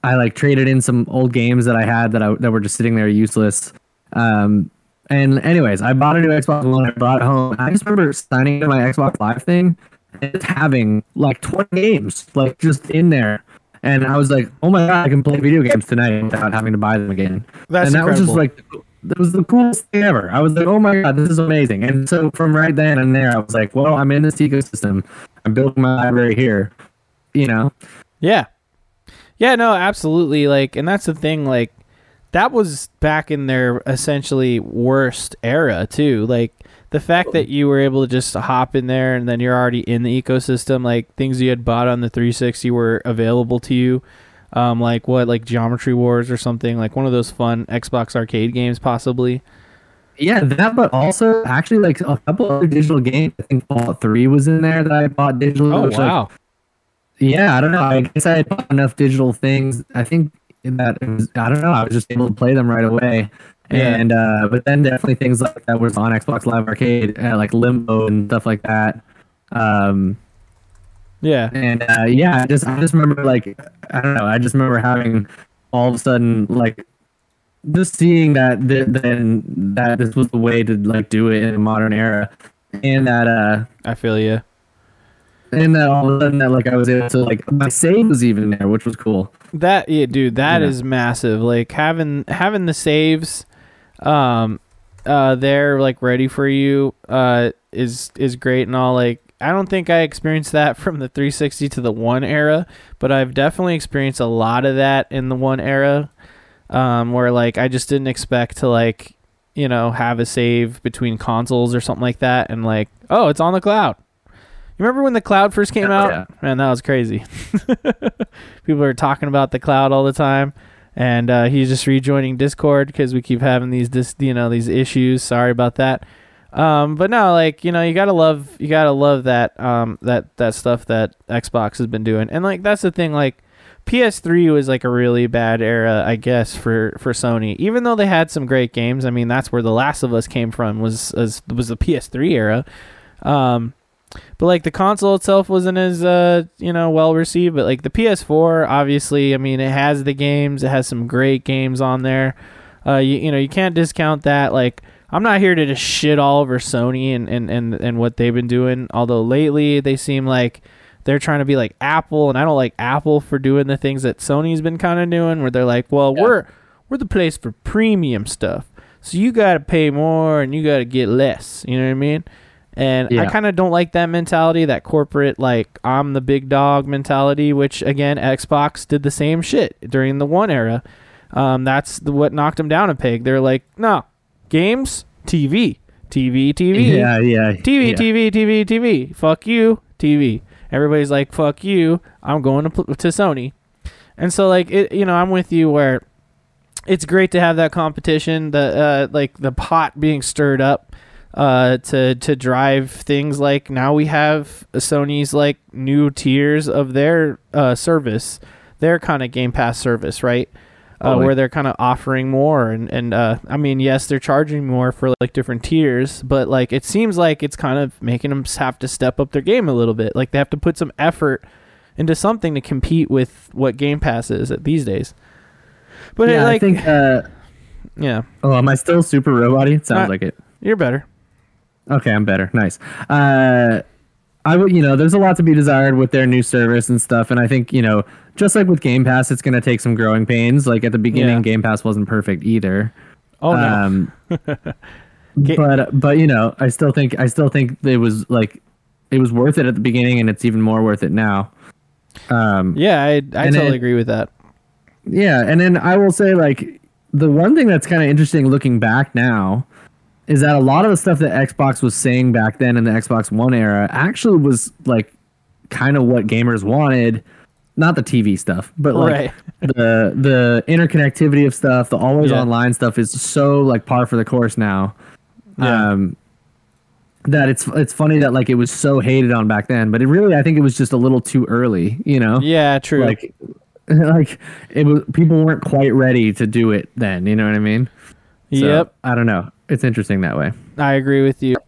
I like traded in some old games that I had that I that were just sitting there useless. Um, and anyways, I bought a new Xbox One. I brought it home. I just remember signing into my Xbox Live thing and having like 20 games like just in there. And I was like, "Oh my god, I can play video games tonight without having to buy them again." That's and that was just like that was the coolest thing ever. I was like, "Oh my god, this is amazing!" And so from right then and there, I was like, "Well, I'm in this ecosystem. I'm building my library here." You know, Yeah. Yeah, no, absolutely. Like, and that's the thing. Like, that was back in their essentially worst era too. Like the fact that you were able to just hop in there and then you're already in the ecosystem. Like things you had bought on the 360 were available to you. Um, like what, like Geometry Wars or something, like one of those fun Xbox arcade games, possibly. Yeah, that, but also actually like a couple other digital games. I think Fallout Three was in there that I bought digitally. Oh which, like, wow! yeah, I don't know. I guess I had bought enough digital things. I think that it was, I don't know. I was just able to play them right away. Yeah. And uh, but then definitely things like that was on Xbox Live Arcade, uh, like Limbo and stuff like that. Um, yeah, and uh, yeah, I just I just remember like I don't know. I just remember having all of a sudden like just seeing that th- then that this was the way to like do it in a modern era, and that uh I feel you. And that all of a sudden that like I was able to like my save was even there, which was cool. That yeah, dude, that is Yeah. massive. Like having having the saves, um, uh, they're like ready for you. Uh, is is great and all. Like I don't think I experienced that <laughs> from the 360 to the one era, but I've definitely experienced a lot of that in the one era. Um, where like I just didn't expect to like, you know, have a save between consoles or something like that, and like, oh, it's on the cloud. Remember when the cloud first came out? yeah. Man, that was crazy. <laughs> People are talking about the cloud all the time, and uh, he's just rejoining Discord because we keep having these this you know these issues. Sorry about that. Um, but no, like you know, you gotta love you gotta love that um that that stuff that Xbox has been doing, and like that's the thing. Like PS3 was like a really bad era, I guess, for for Sony. Even though they had some great games, I mean, that's where The Last of Us came from was was, was the PS3 era. Um, but like the console itself wasn't as uh you know well received. But like the PS4, obviously, I mean, it has the games. It has some great games on there. Uh, you you know you can't discount that. Like I'm not here to just shit all over Sony and and and and what they've been doing. Although lately they seem like they're trying to be like Apple, and I don't like Apple for doing the things that Sony's been kind of doing, where they're like, well, Yeah. we're we're the place for premium stuff, so you got to pay more and you got to get less. You know what I mean? And I kind of don't like that mentality, that corporate like I'm the big dog mentality. Which again, Xbox did the same shit during the one era. Um, that's the, what knocked them down a peg. They're like, no, games, TV, TV, TV. <laughs> Yeah, yeah. TV, yeah. TV, TV, TV. Fuck you, TV. Everybody's like, fuck you. I'm going to to Sony, and so like it, you know, I'm with you where it's great to have that competition, the uh, like the pot being stirred up uh, to to drive things like now we have Sony's like new tiers of their uh, service, their kind of Game Pass service, right? Uh, Totally. where they're kind of offering more and and uh, I mean yes they're charging more for like different tiers but like it seems like it's kind of making them have to step up their game a little bit like they have to put some effort into something to compete with what Game Pass is at these days but it, yeah, like I think. Uh, yeah oh, am I still super robot-y? It sounds like it. you're better Okay, I'm better. Nice. Uh, I would, you know, there's a lot to be desired with their new service and stuff, and I think, you know, just like with Game Pass, it's going to take some growing pains. Like at the beginning, Yeah. Game Pass wasn't perfect either. oh no Um, <laughs> but but you know, I still think I still think it was like it was worth it at the beginning, and it's even more worth it now. Um, yeah I I totally then- agree with that Yeah, and then I will say like the one thing that's kind of interesting looking back now is that a lot of the stuff that Xbox was saying back then in the Xbox One era actually was like kind of what gamers wanted, not the TV stuff, but like Right. <laughs> the the interconnectivity of stuff, the always Yeah. online stuff is so like par for the course now. Yeah. Um that it's it's funny that like it was so hated on back then, but it really I think it was just a little too early, you know? yeah true like <laughs> like it was people weren't quite ready to do it then you know what i mean So, yep. I don't know. It's interesting that way. I agree with you. <laughs>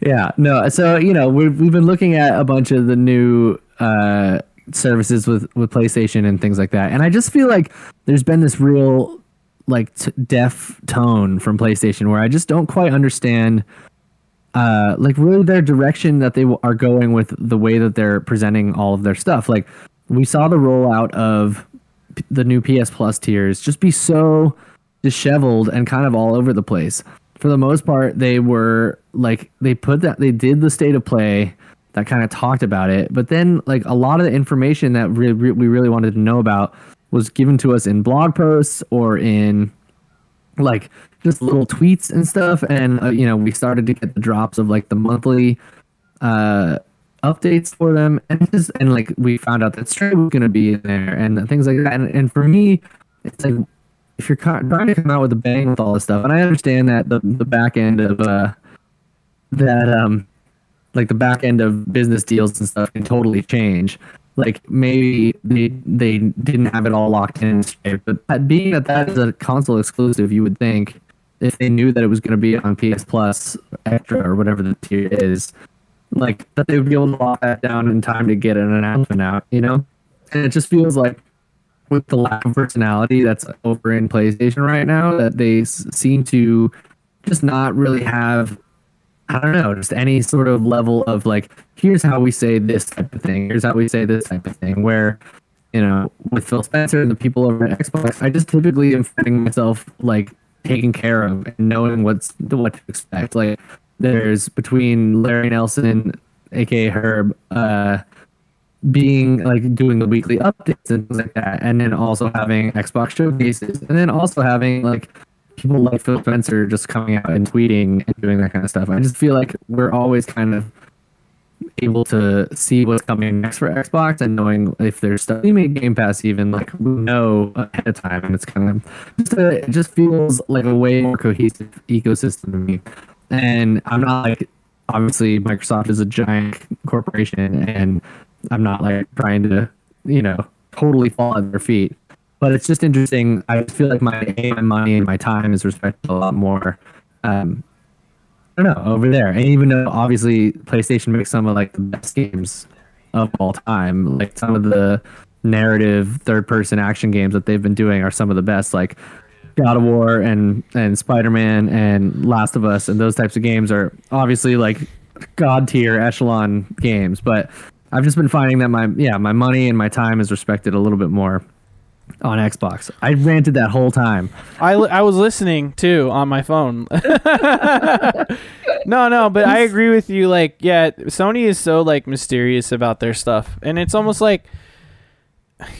Yeah no so you know we've, we've been looking at a bunch of the new uh services with with playstation and things like that and i just feel like there's been this real like t- deaf tone from playstation where i just don't quite understand uh like really their direction that they w- are going with the way that they're presenting all of their stuff. Like we saw the rollout of p- the new ps plus tiers just be so disheveled and kind of all over the place for the most part they were like they put that they did the state of play that kind of talked about it. But then like a lot of the information that re- re- we really wanted to know about was given to us in blog posts or in like just little tweets and stuff. And uh, you know, we started to get the drops of like the monthly uh updates for them and just and like we found out that Stray was gonna be in there and things like that. And and for me, it's like if you're trying to come out with a bang with all this stuff, and I understand that the the back end of uh that um like the back end of business deals and stuff can totally change. Like maybe they they didn't have it all locked in, straight, but that, being that that is a console exclusive, you would think if they knew that it was going to be on PS Plus Extra or whatever the tier is, like that they would be able to lock that down in time to get an announcement out, you know? And it just feels like with the lack of personality that's over in PlayStation right now, that they seem to just not really have, I don't know, just any sort of level of like, here's how we say this type of thing, here's how we say this type of thing, where, you know, with Phil Spencer and the people over at Xbox, I just typically am finding myself like taken care of and knowing what's what to expect. Like there's between Larry Nelson, aka Hryb, uh, being like doing the weekly updates and things like that, and then also having Xbox showcases, and then also having like people like Phil Spencer just coming out and tweeting and doing that kind of stuff. I just feel like we're always kind of able to see what's coming next for Xbox and knowing if there's stuff we make Game Pass even like we know ahead of time and it's kind of just a, it just feels like a way more cohesive ecosystem to me. And I'm not like obviously Microsoft is a giant corporation and I'm not like trying to, you know, totally fall at their feet. But it's just interesting. I feel like my my money and my time is respected a lot more. Um, I don't know over there. And even though obviously PlayStation makes some of like the best games of all time, like some of the narrative third person action games that they've been doing are some of the best. Like God of War and and Spider Man and Last of Us and those types of games are obviously like god tier echelon games. But I've just been finding that my yeah my money and my time is respected a little bit more on Xbox. I ranted that whole time. I, li- I was listening too on my phone. <laughs> no, no, but I agree with you. Like, yeah, Sony is so like mysterious about their stuff, and it's almost like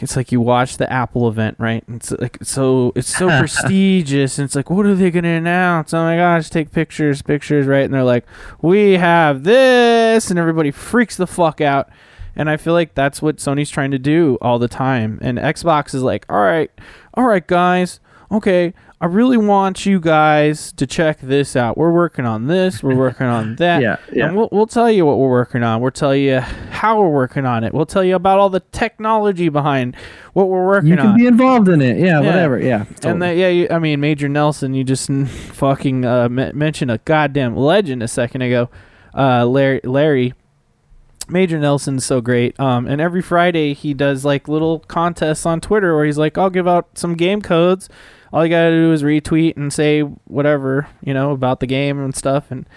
it's like you watch the Apple event, right? It's like so it's so <laughs> prestigious, and it's like, what are they gonna announce? Oh my gosh, take pictures, pictures, right? And they're like, we have this, and everybody freaks the fuck out. And I feel like that's what Sony's trying to do all the time. And Xbox is like, all right, all right, guys, okay, I really want you guys to check this out. We're working on this, we're <laughs> working on that. Yeah, yeah. And we'll, we'll tell you what we're working on. We'll tell you how we're working on it. We'll tell you about all the technology behind what we're working on. You can on. be involved in it. Yeah, whatever. Yeah. And that, yeah, you, I mean, Major Nelson, you just <laughs> fucking uh, me- mentioned a goddamn legend a second ago. Uh, Larry, Larry, Major Nelson's so great. Um, and every Friday he does like little contests on Twitter where he's like, I'll give out some game codes. All you gotta do is retweet and say whatever you know about the game and stuff. And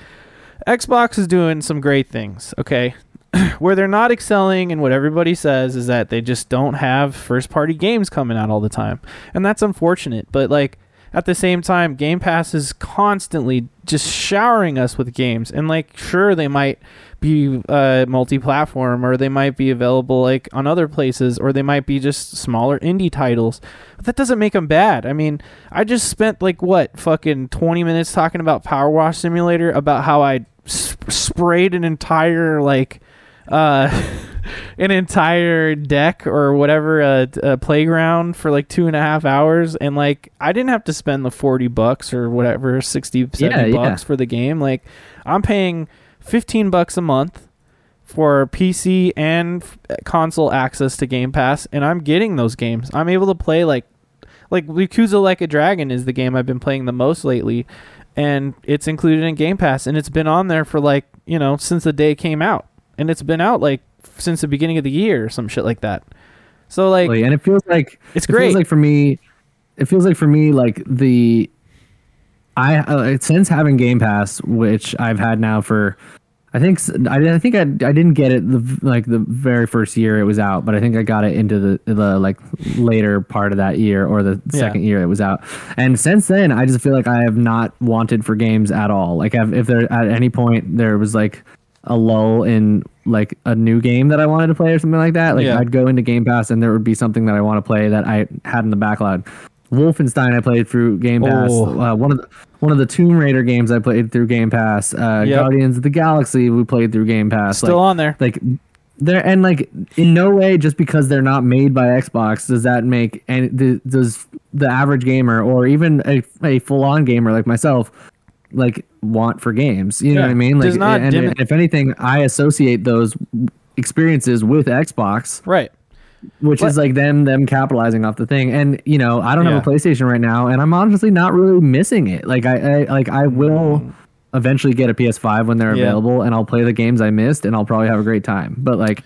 Xbox is doing some great things. Okay, <clears throat> where they're not excelling and what everybody says is that they just don't have first party games coming out all the time. And that's unfortunate, but like at the same time Game Pass is constantly just showering us with games and like sure they might be uh, multi-platform or they might be available like on other places or they might be just smaller indie titles. But that doesn't make them bad. I mean i just spent like what fucking 20 minutes talking about power wash simulator about how i sp- sprayed an entire like uh <laughs> an entire deck or whatever uh, a playground for like two and a half hours and like i didn't have to spend the 40 bucks or whatever 60 70 Yeah, yeah. bucks for the game. Like i'm paying 15 bucks a month for PC and f- console access to Game Pass and I'm getting those games. I'm able to play like like Yakuza Like a Dragon is the game I've been playing the most lately and it's included in Game Pass and it's been on there for like, you know, since the day it came out. And it's been out like since the beginning of the year or some shit like that. So like and it feels like it's it great. feels like for me it feels like for me like the i uh, since having game pass which i've had now for i think i, I think I, I didn't get it the like the very first year it was out but i think i got it into the the like later part of that year or the Yeah. second year it was out and since then i just feel like i have not wanted for games at all like I've, if there at any point there was like a lull in like a new game that I wanted to play or something like that, like Yeah. I'd go into Game Pass and there would be something that I want to play that I had in the backlog. Wolfenstein I played through Game Pass. Oh. Uh, one of the one of the Tomb Raider games I played through Game Pass. Uh, Yep. Guardians of the Galaxy we played through Game Pass. Still like, on there. like they're and like in no way just because they're not made by Xbox does that make any th- does the average gamer or even a, a full on gamer like myself like want for games you know what I mean like Does not and, dim and if anything I associate those experiences with Xbox Right. Which is like them them capitalizing off the thing and you know I don't have a PlayStation right now and I'm honestly not really missing it like I, I like I will eventually get a PS5 when they're Mm. Yeah. available and I'll play the games I missed and I'll probably have a great time but like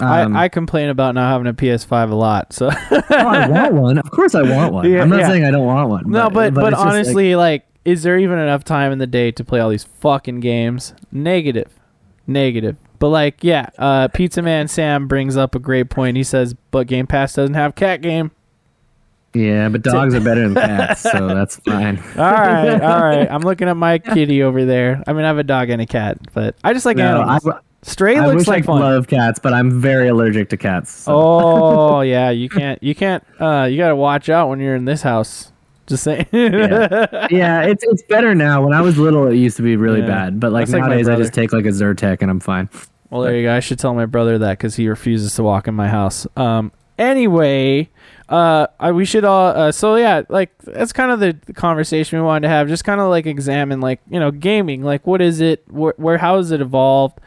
um, I, I complain about not having a PS5 a lot. So oh, I want one. <laughs> Of course, I want one. Yeah, I'm not yeah. saying I don't want one. no, but but, it's just, like- honestly, like, is there even enough time in the day to play all these fucking games? Negative, negative. But like, yeah, uh, Pizza Man Sam brings up a great point. He says, "But Game Pass doesn't have cat game." yeah, but dogs are better than cats, so <laughs> that's fine. All right, <laughs> all right. I'm looking at my kitty over there. I mean, I have a dog and a cat, but I just like No, I, animals. Stray I looks like I fun. love cats, but I'm very allergic to cats. So. Oh <laughs> yeah, you can't. You can't. Uh, you gotta watch out when you're in this house. Just saying. <laughs> Yeah. yeah, it's it's better now. When I was little, it used to be really Yeah. bad, but like That's like nowadays, I just take like a Zyrtec and I'm fine. Well, there you go. I should tell my brother that because he refuses to walk in my house. Um. Anyway, uh, I, we should all. Uh, so yeah, like that's kind of the conversation we wanted to have. Just kind of like examine, like you know, gaming. Like, what is it? Where, where how has it evolved?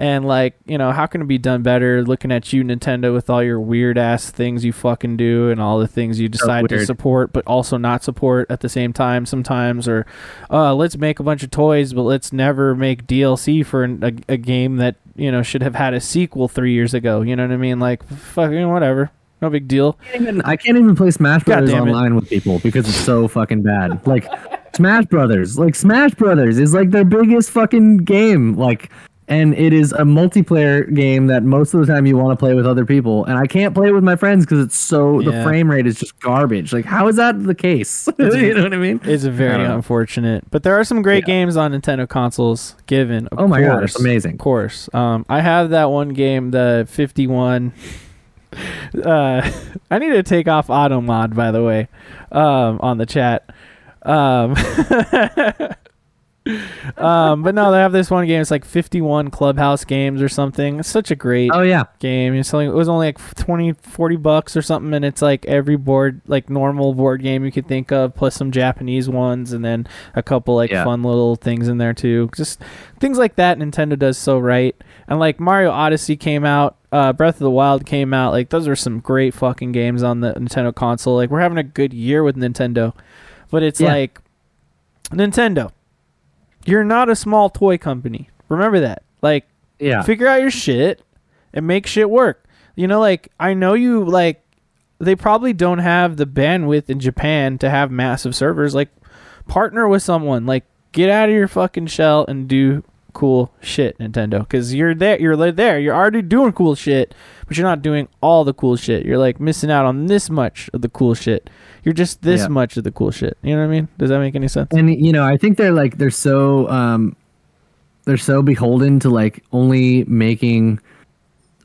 And like, you know, how can it be done better? Looking at you, Nintendo, with all your weird ass things you fucking do, and all the things you decide to support, but also not support at the same time sometimes. Or, uh, let's make a bunch of toys, but let's never make DLC for an, a, a game that you know should have had a sequel three years ago. You know what I mean? Like, fucking whatever, no big deal. I can't even, I can't even play Smash Brothers online with people because it's so <laughs> fucking bad. Like Smash Brothers, like Smash Brothers is like their biggest fucking game. Like, and it is a multiplayer game that most of the time you want to play with other people, and I can't play it with my friends because it's so the frame rate is just garbage. Like, how is that the case? <laughs> you know what I mean? It's very unfortunate, but there are some great games on Nintendo consoles. Given, of Oh my God, course, it's amazing. Of course, um, I have that one game, the fifty-one. uh, <laughs> I need to take off auto mod, by the way, um, on the chat. Um, <laughs> <laughs> um, but no, they have this one game. It's like fifty-one Clubhouse games or something. It's such a great Oh yeah, game. It's only, it was only like 20, 40 bucks or something, and it's like every board, like normal board game you could think of, plus some Japanese ones, and then a couple like Yeah. fun little things in there too. Just things like that. Nintendo does so right, and like Mario Odyssey came out, uh, Breath of the Wild came out. Like those are some great fucking games on the Nintendo console. Like we're having a good year with Nintendo, but it's Yeah. like Nintendo. You're not a small toy company. Remember that. Like yeah. figure out your shit and make shit work. You know, like I know you like they probably don't have the bandwidth in Japan to have massive servers. Like partner with someone. Like get out of your fucking shell and do cool shit, Nintendo. Because you're there. You're there. You're already doing cool shit, but you're not doing all the cool shit. You're like missing out on this much of the cool shit. You're just this Yeah. much of the cool shit. You know what I mean? Does that make any sense? and you know i think they're like they're so um they're so beholden to like only making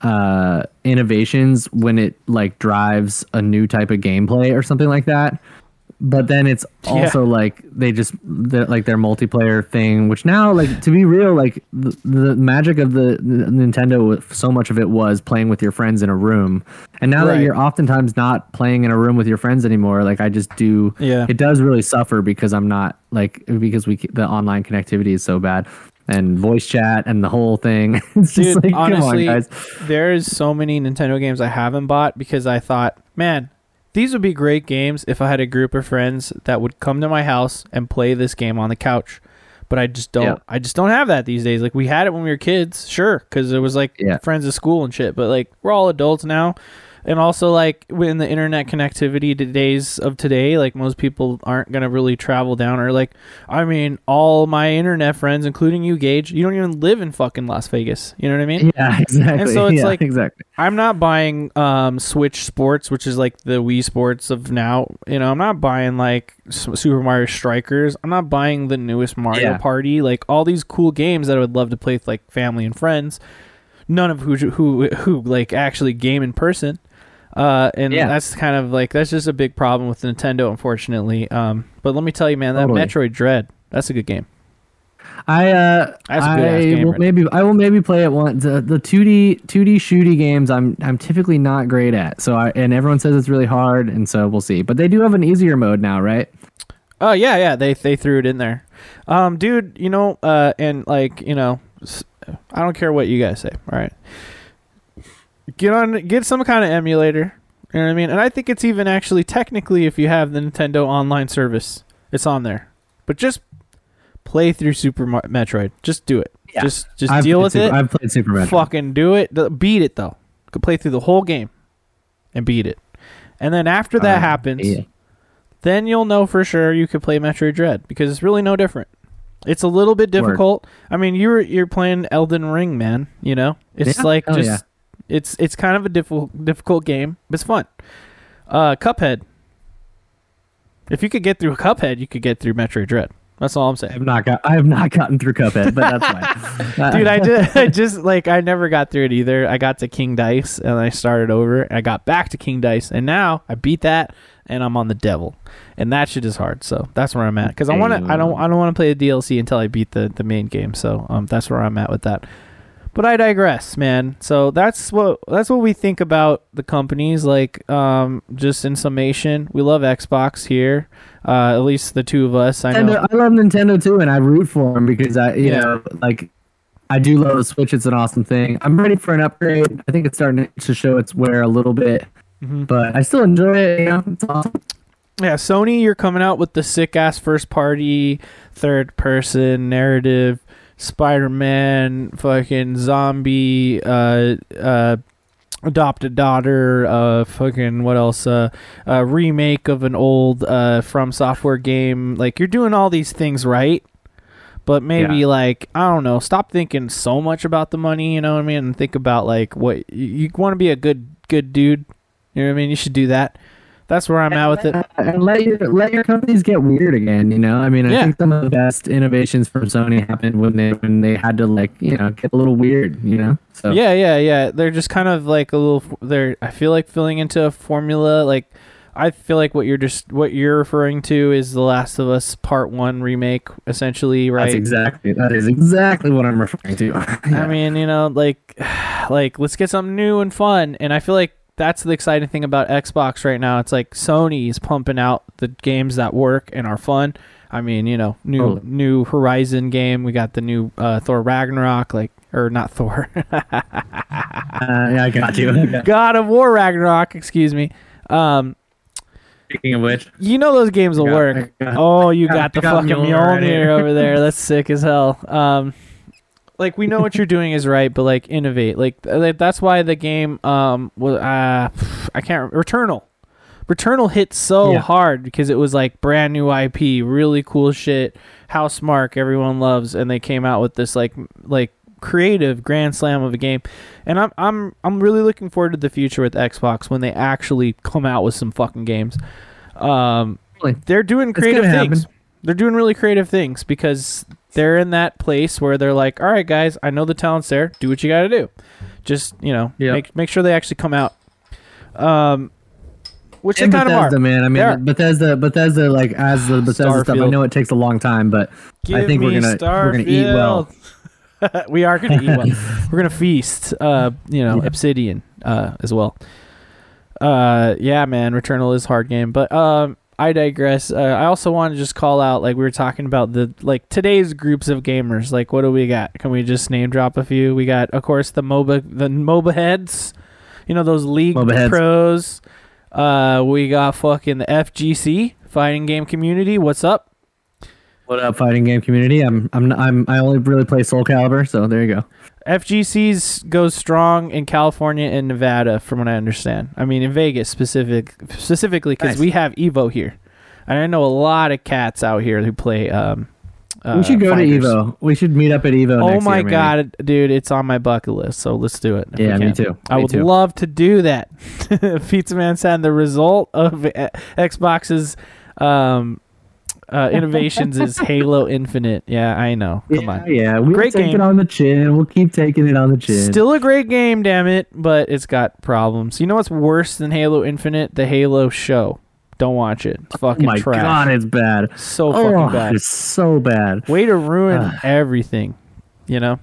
uh innovations when it like drives a new type of gameplay or something like that but then it's <laughs> Yeah. also like they just they're, like their multiplayer thing which now like to be real like the, the magic of the, the nintendo so much of it was playing with your friends in a room and now Right. that you're oftentimes not playing in a room with your friends anymore like i just do Yeah. it does really suffer because I'm not like because we the online connectivity is so bad and voice chat and the whole thing. <laughs> It's Dude, just like honestly, come on, guys. there's so many Nintendo games I haven't bought because I thought, man, these would be great games if I had a group of friends that would come to my house and play this game on the couch. But I just don't. Yeah. I just don't have that these days. Like we had it when we were kids, sure, because it was like Yeah. friends at school and shit. But like we're all adults now. And also like in the internet connectivity to days of today like most people aren't going to really travel down or like i mean all my internet friends including you gage you don't even live in fucking las vegas. You know what i mean? Yeah, <laughs> exactly. And so it's yeah, like- exactly. i'm not buying um switch sports which is like the wii sports of now. You know i'm not buying like super mario strikers. I'm not buying the newest mario Yeah. party. Like all these cool games that i would love to play with like family and friends. None of who who who like actually game in person uh, and Yeah. that's kind of like that's just a big problem with Nintendo, unfortunately. Um, but let me tell you, man, that Totally. Metroid Dread, that's a good game. I uh, That's a good I game, will Rich. maybe I will maybe play it once. The the two D two D shooty games I'm I'm typically not great at. So I and everyone says it's really hard, and so we'll see. But they do have an easier mode now, right? Oh yeah, yeah, they they threw it in there, um, dude. You know, uh, and like you know, I don't care what you guys say. All right, get on, get some kind of emulator. You know what I mean? And I think it's even actually technically, if you have the Nintendo Online service, it's on there. But just play through Super Mar- Metroid. Just do it. Yeah. Just just I've deal with Super, it. I've played Super Metroid. Fucking do it. Beat it though. Could play through the whole game and beat it. And then after that Uh, happens, yeah. then you'll know for sure you could play Metroid Dread because it's really no different. It's a little bit Word. difficult. I mean, you're you're playing Elden Ring, man. You know, it's Yeah? like Hell just. It's it's kind of a difficult difficult game, but it's fun. Uh, Cuphead. If you could get through Cuphead, you could get through Metroid Dread. That's all I'm saying. I saying. have not got I have not gotten through Cuphead, but that's fine. <laughs> Dude, I just, <laughs> I just like I never got through it either. I got to King Dice and I started over. And I got back to King Dice and now I beat that and I'm on the Devil, and that shit is hard. So that's where I'm at because I want to. I don't. I don't want to play the DLC until I beat the the main game. So um, that's where I'm at with that. But I digress, man. So that's what that's what we think about the companies. Like, um, just in summation, we love Xbox here. Uh, at least the two of us. I know. I love Nintendo too, and I root for them because I, you Yeah. know, like I do love the Switch. It's an awesome thing. I'm ready for an upgrade. I think it's starting to show its wear a little bit, Mhm. but I still enjoy it. You know, it's awesome. Yeah, Sony, you're coming out with the sick ass first party, third person narrative, Spider Man, fucking zombie, uh, uh, adopted daughter, uh, fucking what else? Uh, a remake of an old uh from software game. Like you're doing all these things right. But maybe Yeah. like I don't know. Stop thinking so much about the money. You know what I mean? And think about like what you, you want to be a good good dude. You know what I mean? You should do that. That's where I'm at with it. And let your let your companies get weird again. You know, I mean, I Yeah. think some of the best innovations from Sony happened when they when they had to like you know get a little weird. You know, so Yeah, yeah, yeah. They're just kind of like a little. They're. I feel like filling into a formula. Like, I feel like what you're just what you're referring to is the Last of Us Part One remake, essentially, right? that's exactly that is exactly what I'm referring to. <laughs> I mean, you know, like, <sighs> like let's get something new and fun. And I feel like that's the exciting thing about Xbox right now. It's like Sony is pumping out the games that work and are fun. I mean, you know, new new Horizon game. We got the new uh, Thor Ragnarok, like or not Thor. <laughs> Uh, yeah, I got you. God of War Ragnarok, excuse me. Um, Speaking of which, you know those games will got- work. Got- oh, you got- got, the fucking Mjolnir Mjolnir over there. That's sick as hell. Um, like we know what you're doing is right, but like innovate. Like th- that's why the game um was uh I can't Returnal. Returnal hit so Yeah. hard because it was like brand new IP, really cool shit. Housemarque, everyone loves, and they came out with this like like creative grand slam of a game. And I'm I'm I'm really looking forward to the future with Xbox when they actually come out with some fucking games. Um, Really? they're doing creative things. happen. They're doing really creative things because they're in that place where they're like, all right, guys, I know the talent's there. Do what you got to do. Just you know, Yep. make make sure they actually come out. Um, which they and kind of Bethesda, are. man. I They mean, Bethesda, Bethesda, like as the Bethesda stuff. I know it takes a long time, but I think we're gonna we're gonna eat well. <laughs> We are gonna eat well. <laughs> We're gonna feast. Uh, you know, Obsidian uh, as well. Uh, yeah, man, Returnal is a hard game, but um, I digress. Uh, I also want to just call out, like we were talking about the like today's groups of gamers. Like, what do we got? Can we just name drop a few? We got, of course, the MOBA, the MOBA heads. You know those league MOBA pros. Uh, we got fucking the FGC fighting game community. What's up? What up, fighting game community? I'm I'm I'm I only really play Soul Calibur, so there you go. FGCs goes strong in California and Nevada, from what I understand. I mean, in Vegas specific specifically because Nice. we have Evo here, and I know a lot of cats out here who play. Um, uh, we should go to Evo. We should meet up at Evo. Oh my year, god, dude, it's on my bucket list. So let's do it. Yeah, me too. I Me would too. love to do that. <laughs> Pizza Man said the result of uh, Xbox's um, uh, innovations is Halo Infinite. Yeah, I know. Come yeah, on. yeah. We'll Great take game. it on the chin. We'll keep taking it on the chin. Still a great game, damn it, but it's got problems. You know what's worse than Halo Infinite? The Halo show. Don't watch it. It's oh fucking my trash. god, it's bad. So oh, fucking bad. it's so bad. Way to ruin everything. You know?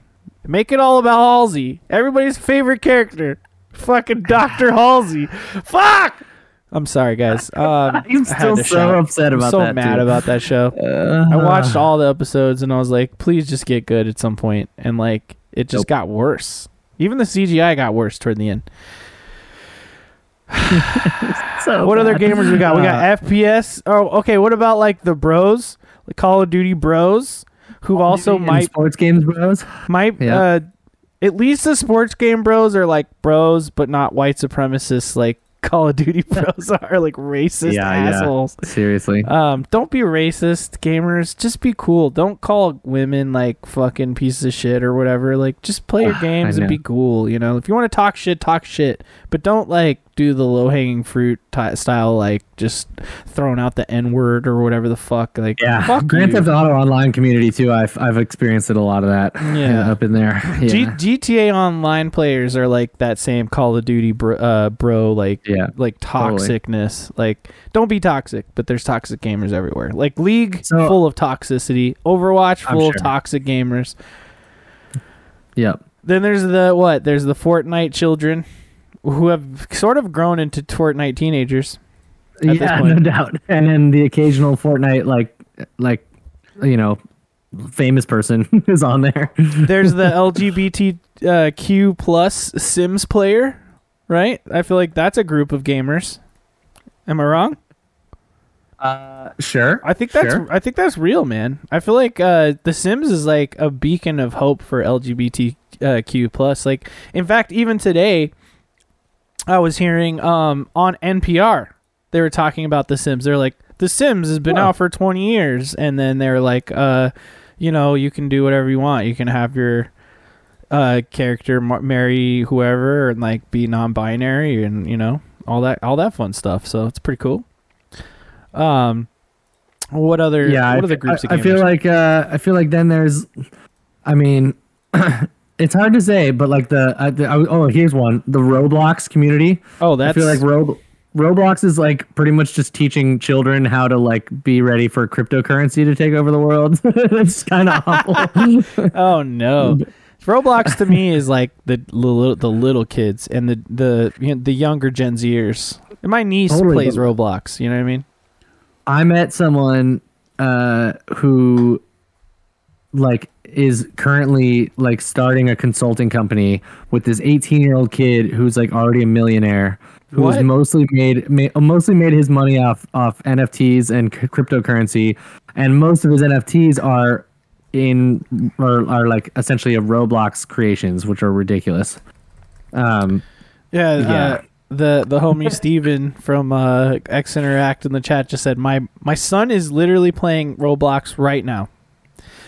Make it all about Halsey. Everybody's favorite character. Fucking Dr. Halsey. Fuck! I'm sorry, guys. <laughs> Um, I'm still so shout. upset about that. I'm so that. mad too. about that show. Uh, I watched all the episodes and I was like, please just get good at some point. And like, it just Nope. got worse. Even the CGI got worse toward the end. <laughs> so What other bad. gamers we got? We Uh, got FPS. Oh, okay. What about like the bros, the Call of Duty bros, who also in might sports games, bros. might Yeah. uh, at least the sports game bros are like bros, but not white supremacists like Call of Duty <laughs> pros are, like racist Yeah, yeah. assholes. Seriously. Um, don't be racist, gamers. Just be cool. Don't call women like fucking pieces of shit or whatever. Like, just play <sighs> your games and be cool. You know, if you want to talk shit, talk shit, but don't like do the low hanging fruit ti style, like just throwing out the n word or whatever the fuck. Like, Yeah, fuck Grand you. Theft Auto Online community too. I've I've experienced it a lot of that. Yeah. up in there. G- Yeah, GTA Online players are like that same Call of Duty bro, uh, bro like yeah. like Totally. toxicness. Like, don't be toxic, but there's toxic gamers everywhere. Like League, So- full of toxicity. Overwatch, I'm full of toxic gamers. Yep. Then there's the what? There's the Fortnite children, who have sort of grown into Fortnite teenagers. At this yeah, <laughs> point. no doubt. And then the occasional Fortnite, like like you know, famous person <laughs> is on there. There's the <laughs> LGBTQ plus Sims player, right? I feel like that's a group of gamers. Am I wrong? Uh, sure. I think that's Sure. I think that's real, man. I feel like uh, The Sims is like a beacon of hope for LGBTQ plus. Like, in fact, even today, I was hearing um, on NPR they were talking about The Sims. They're like, The Sims has been out for twenty years, and then they're like, uh, you know, you can do whatever you want. You can have your uh, character mar- marry whoever and like be non-binary and you know all that all that fun stuff. So it's pretty cool. Um, what other yeah, what I, other groups? I, of I feel like uh, I feel like then there's, I mean, <clears throat> it's hard to say, but like the, the I, oh here's one the Roblox community. oh I feel like Rob, Roblox is like pretty much just teaching children how to like be ready for cryptocurrency to take over the world. it's kind of awful. <laughs> oh no. Roblox to me is like the little the little kids and the the you know, the younger Gen Zers. And my niece Totally, plays Roblox. You know what I mean? I met someone uh, who like is currently like starting a consulting company with this 18 year old kid who's like already a millionaire who's What? mostly made ma- mostly made his money off off NFTs and c- cryptocurrency and most of his NFTs are in are, are like essentially a Roblox creations which are ridiculous um Yeah. Yeah. Uh, the the homie <laughs> Steven from uh, X Interact in the chat just said my my son is literally playing Roblox right now.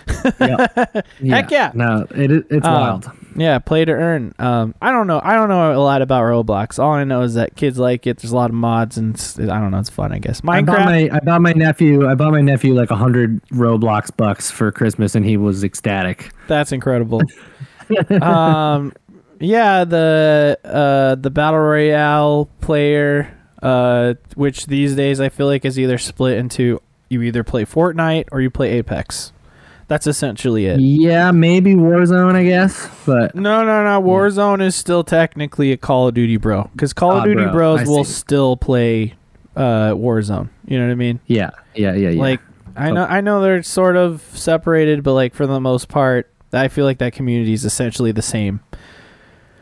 <laughs> Heck yeah. no it it's Um, wild Yeah, play to earn. Um, I don't know. I don't know a lot about Roblox. All I know is that kids like it. There's a lot of mods, and I don't know. It's fun, I guess. I bought Minecraft. my I bought my nephew I bought my nephew like a hundred Roblox bucks for Christmas and he was ecstatic. That's incredible. <laughs> um, yeah, the uh, the battle royale player, uh, which these days I feel like is either split into you either play Fortnite or you play Apex. That's essentially it. Yeah, maybe Warzone I guess, but No, no, no. Warzone is still technically a Call of Duty bro, because Call of Ah, Duty bro, bros I will see. still play uh, Warzone. You know what I mean? yeah, yeah, yeah, yeah. Like I know I know they're sort of separated, but like for the most part, I feel like that community is essentially the same.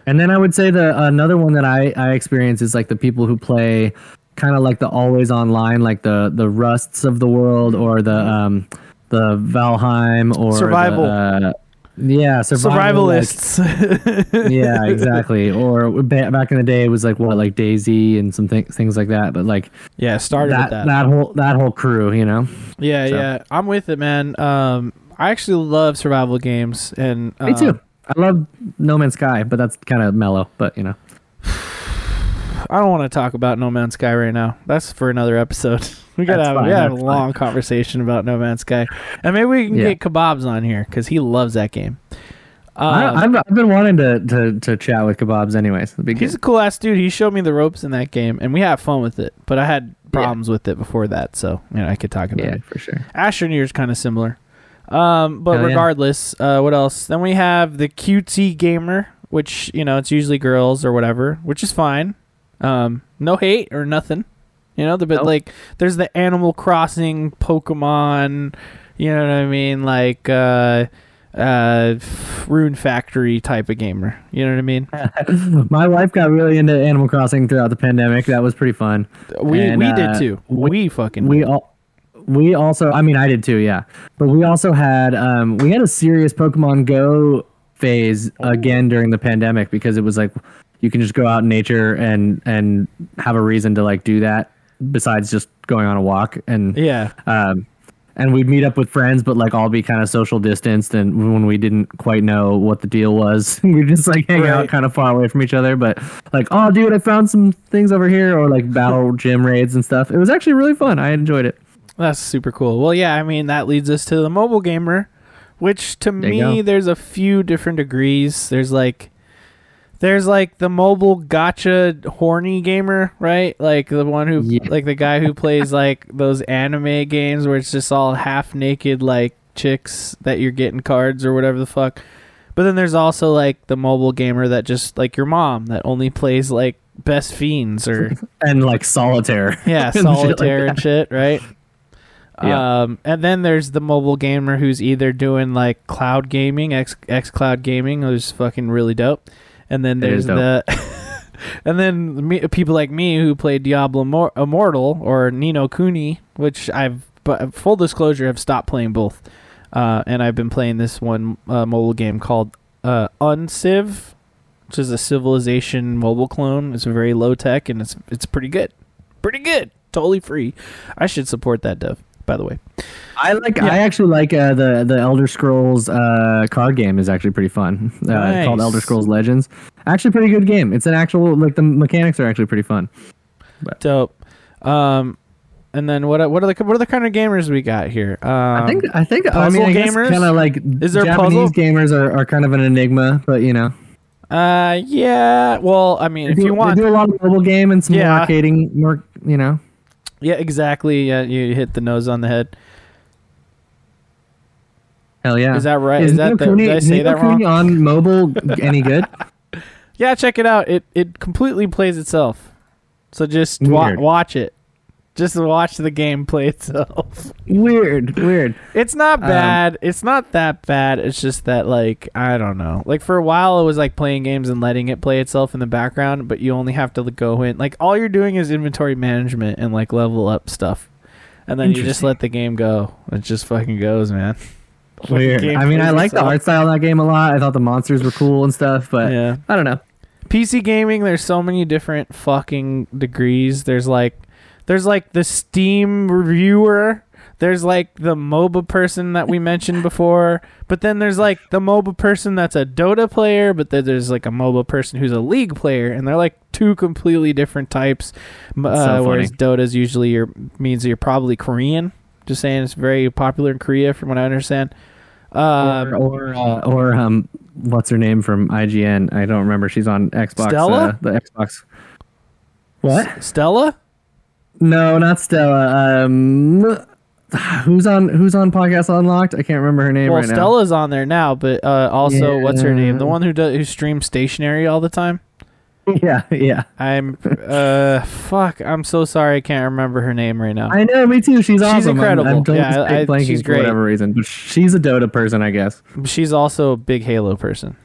and then I would say the another one that I I experience is like the people who play kind of like the always online like the the rusts of the world or the um the Valheim or the, Survival. uh, yeah, survival, like- Survivalists. <laughs> yeah, exactly. Or ba- back in the day, it was like what, like DayZ and some th- things like that. But like yeah, started that, with that. that whole that whole crew, you know. yeah, so. yeah. I'm with it, man. Um, I actually love survival games, and Me um, too. I love No Man's Sky, but that's kind of mellow. But you know, <sighs> <laughs> I don't want to talk about No Man's Sky right now. That's for another episode. <laughs> We gotta That's have, fine, we gotta have a long conversation about No Man's Sky, and maybe we can Yeah. get Kebabs on here because he loves that game. I, Um, I've, I've been wanting to, to, to chat with kebabs, anyways. He's a cool ass dude. He showed me the ropes in that game, and we had fun with it. But I had problems with it before that, so you know I could talk about Yeah, it. for sure. Astroneer is kind of similar. Um, but Hell yeah. regardless, uh, what else? Then we have the cutesy gamer, which you know it's usually girls or whatever, which is fine. Um, no hate or nothing, you know. The, but Nope. like, there's the Animal Crossing, Pokemon, you know what I mean? Like, uh, uh, Rune Factory type of gamer. You know what I mean? <laughs> My wife got really into Animal Crossing throughout the pandemic. That was pretty fun. We And, we uh, did too. we- We, fucking We all we also I mean I did too, yeah. But we also had um we had a serious Pokemon Go phase again during the pandemic because it was like you can just go out in nature and and have a reason to like do that besides just going on a walk and yeah. um and we'd meet up with friends but like all be kind of social distanced and when we didn't quite know what the deal was <laughs> we just like hang Right. out kind of far away from each other but like oh dude i found some things over here or like battle <laughs> gym raids and stuff it was actually really fun i enjoyed it That's super cool. Well, yeah, I mean that leads us to the mobile gamer, which to There me there's a few different degrees. There's like there's like the mobile gacha horny gamer, right? Like the one who Yeah. like the guy who plays <laughs> like those anime games where it's just all half naked like chicks that you're getting cards or whatever the fuck. But then there's also like the mobile gamer that just like your mom that only plays like best fiends or <laughs> and like solitaire yeah, <laughs> and shit like solitaire and shit, right? Yeah. Um, and then there's the mobile gamer who's either doing like cloud gaming, X X Cloud gaming, who's fucking really dope. And then there's the, <laughs> and then me, people like me who play Diablo Mor- Immortal or Ni no Kuni, which I've, but full disclosure, have stopped playing both. Uh, and I've been playing this one uh, mobile game called uh, Unciv, which is a Civilization mobile clone. It's very low tech and it's it's pretty good, pretty good, totally free. I should support that dev, by the way. i like Yeah. i actually like uh the the elder scrolls uh card game is actually pretty fun uh, called elder scrolls legends actually pretty good game it's an actual like the mechanics are actually pretty fun Dope. Um, and then what? What are the what are the kind of gamers we got here? Um, I think I think I puzzle mean I gamers? kind of like Is there Japanese puzzle? gamers are, are kind of an enigma, but you know Uh, yeah. Well, I mean, they if do, you want, they do a lot of mobile game and some Yeah. arcading, more you know. Yeah, exactly. Yeah, you hit the nose on the head. Hell yeah! Is that right? Is, Is that Nino the- did I say Nino that wrong? Kuni on mobile <laughs> any good? Yeah, check it out. It it completely plays itself. So just wa- watch it. Just watch the game play itself. weird, weird. It's not Um, bad. it's not that bad. It's just that like I don't know. Like for a while it was like playing games and letting it play itself in the background, but you only have to go in. Like all you're doing is inventory management and like level up stuff. And then you just let the game go. It just fucking goes, man. Weird. I mean, I like the art style of that game a lot. I thought the monsters were cool and stuff, but Yeah. I don't know. PC gaming, there's so many different fucking degrees. There's like there's like the Steam reviewer. There's like the MOBA person that we mentioned before. But then there's like the MOBA person that's a Dota player, but then there's like a MOBA person who's a League player, and they're like two completely different types. M- Uh, so whereas funny. Dota's usually your means you're probably Korean. Just saying, it's very popular in Korea, from what I understand. Um, or or, uh, or um, what's her name from IGN? I don't remember. She's on Xbox. Stella? Uh, the Xbox. What? Stella? No, not Stella. Um, who's on Who's on Podcast Unlocked? I can't remember her name Well, right now. Stella's on there now, but uh, also, what's her name? The one who does who streams stationary all the time. <laughs> yeah, yeah. I'm uh fuck. I'm so sorry. I can't remember her name right now. I know. Me too. She's awesome. I'm- incredible. I'm, Yeah, I- she's for great. whatever reason, but she's a Dota person, I guess. She's also a big Halo person.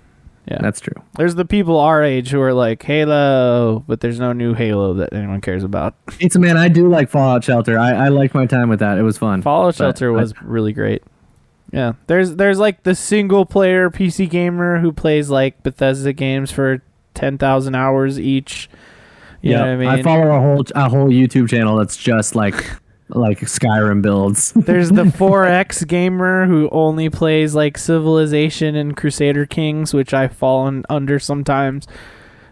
Yeah. That's true. There's the people our age who are like Halo, but there's no new Halo that anyone cares about. Pizza Man, I do like Fallout Shelter. I, I liked my time with that. It was fun. Fallout Shelter I- was really great. Yeah, there's there's like the single player PC gamer who plays like Bethesda games for ten thousand hours each. You know what I mean? I follow a whole a whole YouTube channel that's just like like Skyrim builds. <laughs> There's the 4X gamer who only plays like Civilization and Crusader Kings, which I've fallen under sometimes.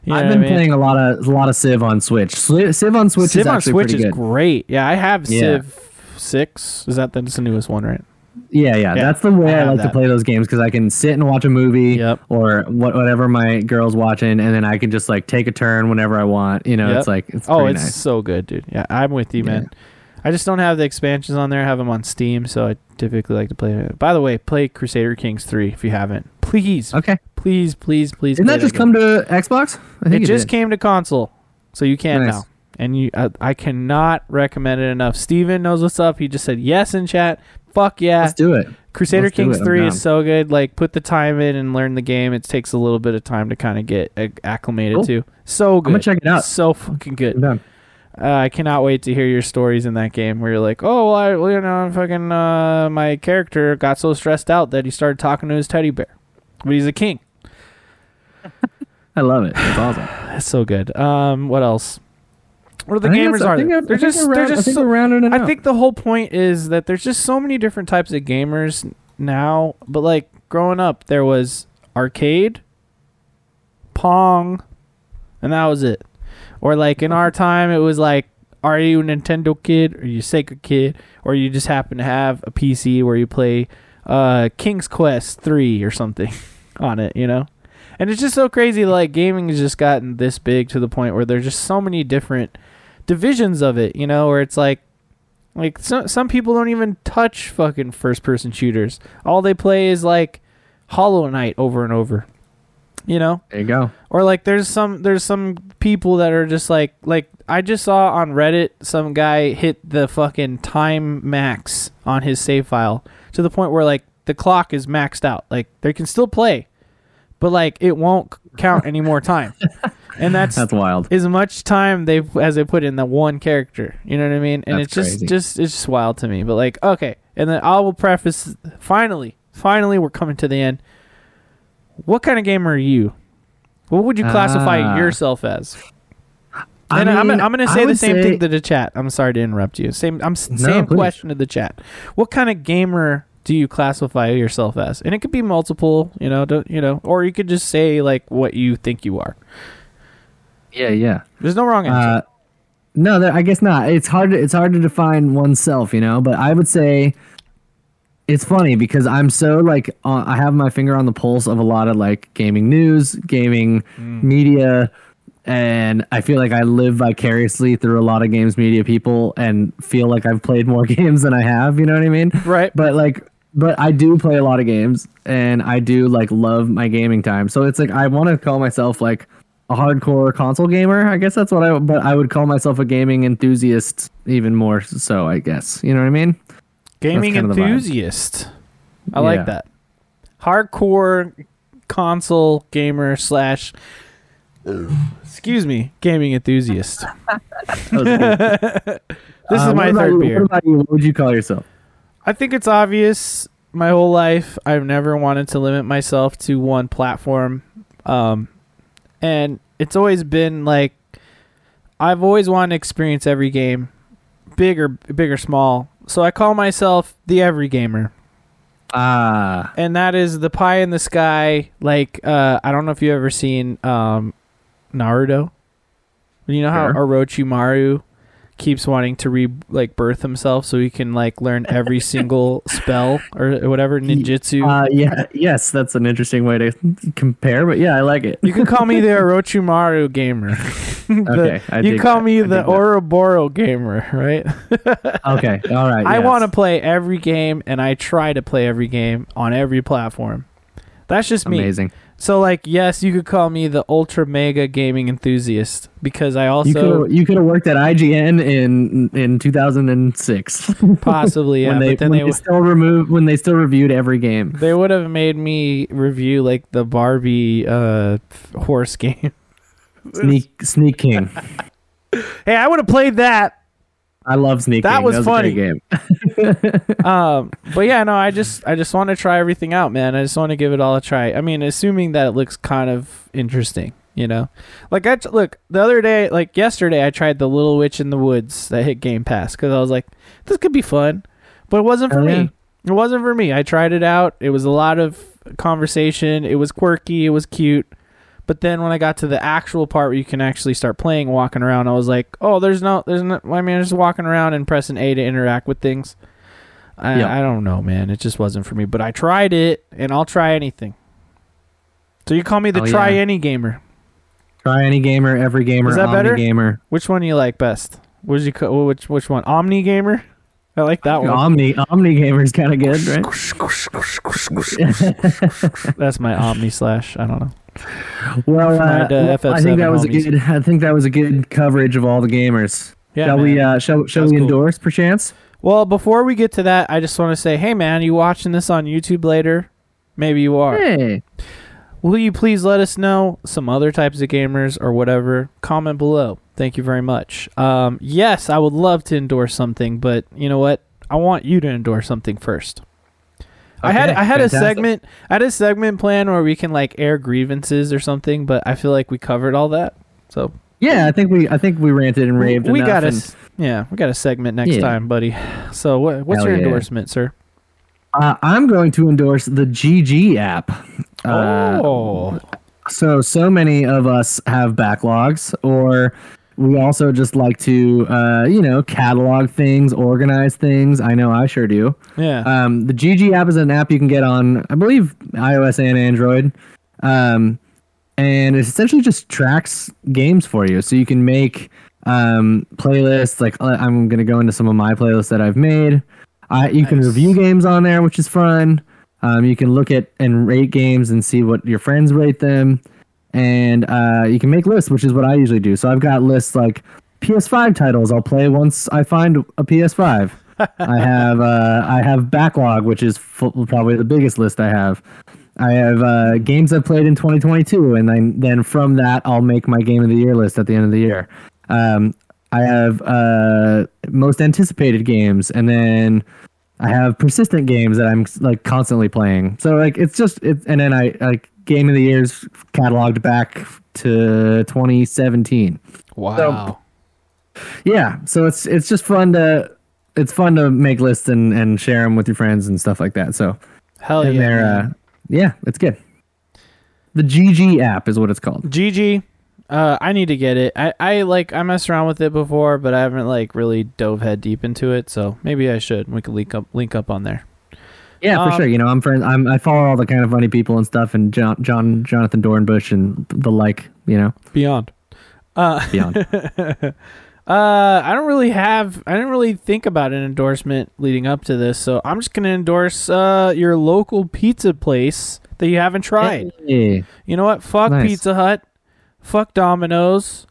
You know I've what I been mean? playing a lot of a lot of Civ on Switch. Civ on Switch Civ is on actually Switch pretty is good. great. Yeah, I have Yeah. Civ six. Is that that's the newest one, right? Yeah, yeah, Yeah, that's the way I I, like that. to play those games because I can sit and watch a movie Yep. or what, whatever my girl's watching, and then I can just like take a turn whenever I want. You know, Yep. it's like it's oh, it's nice. so good, dude. Yeah, I'm with you, man. I just don't have the expansions on there. I have them on Steam, so I typically like to play it. By the way, play Crusader Kings 3 if you haven't. Please, Okay, please, please, please. didn't that just come to Xbox? I think It think just did. came to console, so you can Nice. now. And you, I, I cannot recommend it enough. Steven knows what's up. He just said yes in chat. Fuck yeah. Let's do it. Crusader let's Kings it. 3 is so good. Like, put the time in and learn the game. It takes a little bit of time to kind of get acclimated Cool. to. So good. gonna check it out. So fucking good. Uh, I cannot wait to hear your stories in that game where you're like, oh, well, I, well, you know, fucking, uh, my character got so stressed out that he started talking to his teddy bear. But he's a king. <laughs> I love it. It's awesome. <sighs> That's so good. Um, what else? What are the gamers are? I- They're just, they're round- I just. think so- rounding I think the whole point is that there's just so many different types of gamers now. But like growing up, there was arcade, Pong, and that was it. Or like in our time, it was like, are you a Nintendo kid, or you Sega kid, or you just happen to have a PC where you play uh, King's Quest three or something <laughs> on it, you know? And it's just so crazy. Like gaming has just gotten this big to the point where there's just so many different divisions of it, you know, where it's like like some some people don't even touch fucking first person shooters. All they play is like Hollow Knight over and over. You know? There you go. Or like there's some there's some people that are just like like I just saw on Reddit some guy hit the fucking time max on his save file to the point where like the clock is maxed out. Like they can still play, but like it won't count any more time. <laughs> And that's That's wild. as much time they as they put in the one character. You know what I mean? And That's it's just just it's just wild to me. But like, okay, and then I will preface finally, finally we're coming to the end. What kind of gamer are you? What would you classify Ah. yourself as? I And I'm, I'm going to say the same say- thing to the chat. I'm sorry to interrupt you. Same I'm No, same please. question to the chat. What kind of gamer do you classify yourself as? And it could be multiple, you know, don't, you know, or you could just say like what you think you are. Yeah, yeah. There's no wrong answer. Uh, no, I guess not. It's hard. To, it's hard to define oneself, you know. But I would say it's funny because I'm so like uh, I have my finger on the pulse of a lot of like gaming news, gaming media, and I feel like I live vicariously through a lot of games media people, and feel like I've played more <laughs> games than I have. You know what I mean? right. But like, but I do play a lot of games, and I do like love my gaming time. So it's like I want to call myself like a hardcore console gamer. I guess that's what I. But I would call myself a gaming enthusiast even more. So I guess you know what I mean. Gaming kind of the vibe. enthusiast. I like that. Hardcore console gamer slash. Excuse me, gaming enthusiast. That was cool. This Uh, is my third you? beer. What about you? What would you call yourself? I think it's obvious. My whole life, I've never wanted to limit myself to one platform, um, and it's always been like I've always wanted to experience every game, big or big or small. So I call myself the every gamer. Ah, and that is the pie in the sky. Like uh, I don't know if you have ever seen um, Naruto. You know how Sure. Orochimaru keeps wanting to re like birth himself so he can like learn every <laughs> single spell or whatever ninjutsu. uh, yeah, yes, that's an interesting way to compare. But yeah, I like it. you can call me the <laughs> Orochimaru gamer. <laughs> <laughs> The- Okay, you call that. me I the. Ouroboros gamer, right? <laughs> okay, all right. I yes. want to play every game, and I try to play every game on every platform. That's just me. amazing. So like yes, you could call me the ultra mega gaming enthusiast because I also you could have worked at IGN in in 2006 <laughs> possibly yeah, when they but then when they they still removed when they still reviewed every game. they would have made me review like the Barbie uh horse game. Sneak Sneak King. <laughs> hey, I would have played that. I love sneaking. That was a funny. great game. <laughs> <laughs> um, but yeah, no, I just I just want to try everything out, man. I just want to give it all a try. I mean, assuming that it looks kind of interesting, you know. Like I t- look the other day, like yesterday, I tried the Little Witch in the Woods that hit Game Pass because I was like, this could be fun, but it wasn't for yeah. me. It wasn't for me. I tried it out. It was a lot of conversation. It was quirky. It was cute. But then when I got to the actual part where you can actually start playing, walking around, I was like, oh, there's no, there's no. I mean, just walking around and pressing A to interact with things. I, Yeah. I don't know, man. It just wasn't for me. But I tried it, and I'll try anything. So you call me the Oh, try yeah. any gamer. Try any gamer, every gamer, Is that omni better? gamer. Which one do you like best? What did you? Which which one? Omni gamer. I like that one. Omni Omni gamer's kind of good, <laughs> right? <laughs> That's my Omni slash. I don't know. Well, uh, uh, well, I think that was a good. I think that was a good coverage of all the gamers. Yeah. shall man. we? Uh, shall shall we cool. endorse, perchance? Well, before we get to that, I just want to say, hey man, you watching this on YouTube later? Maybe you are. Hey, Will you please let us know some other types of gamers or whatever? Comment below. Thank you very much. Um, yes, I would love to endorse something, but you know what? I want you to endorse something first. I had I had a segment I had a segment plan where we can like air grievances or something, but I feel like we covered all that. So yeah, I think we I think we ranted and raved. we enough got a and, s- yeah we got a segment next Yeah. time, buddy. So what, what's Hell your yeah. endorsement, sir? Uh, I'm going to endorse the GG app. Uh, oh, So, so many of us have backlogs, or we also just like to, uh, you know, catalog things, organize things. I know I sure do. yeah. Um, the GG app is an app you can get on, I believe, iOS and Android. Um, and it essentially just tracks games for you. So you can make um, playlists. Like, uh, I'm going to go into some of my playlists that I've made. I, you can review games on there, which is fun. Um, you can look at and rate games and see what your friends rate them. And uh, you can make lists, which is what I usually do. So I've got lists like PS5 titles I'll play once I find a PS5. <laughs> I have uh, I have backlog, which is full, probably the biggest list I have. I have uh, games I've played in 2022, and then then from that I'll make my game of the year list at the end of the year. Um, I have uh, most anticipated games, and then I have persistent games that I'm like constantly playing. So like it's just it's and then I like game of the years cataloged back to 2017. wow. Yeah, so it's it's just fun to it's fun to make lists and and share them with your friends and stuff like that. So Hell and yeah. uh, yeah, it's good. The GG app is what it's called. GG. Uh, I need to get it. I, I like I messed around with it before, but I haven't like really dove head deep into it. So maybe I should. We could link up link up on there. Yeah, for Um, sure. You know, I'm friends. I'm I follow all the Kinda Funny people and stuff, and John John Jonathan Dornbush and the like. You know, Beyond. Uh, beyond. <laughs> uh, I don't really have. I didn't really think about an endorsement leading up to this, so I'm just gonna endorse uh your local pizza place that you haven't tried. Hey. You know what? Fuck Nice. Pizza Hut. Fuck Domino's.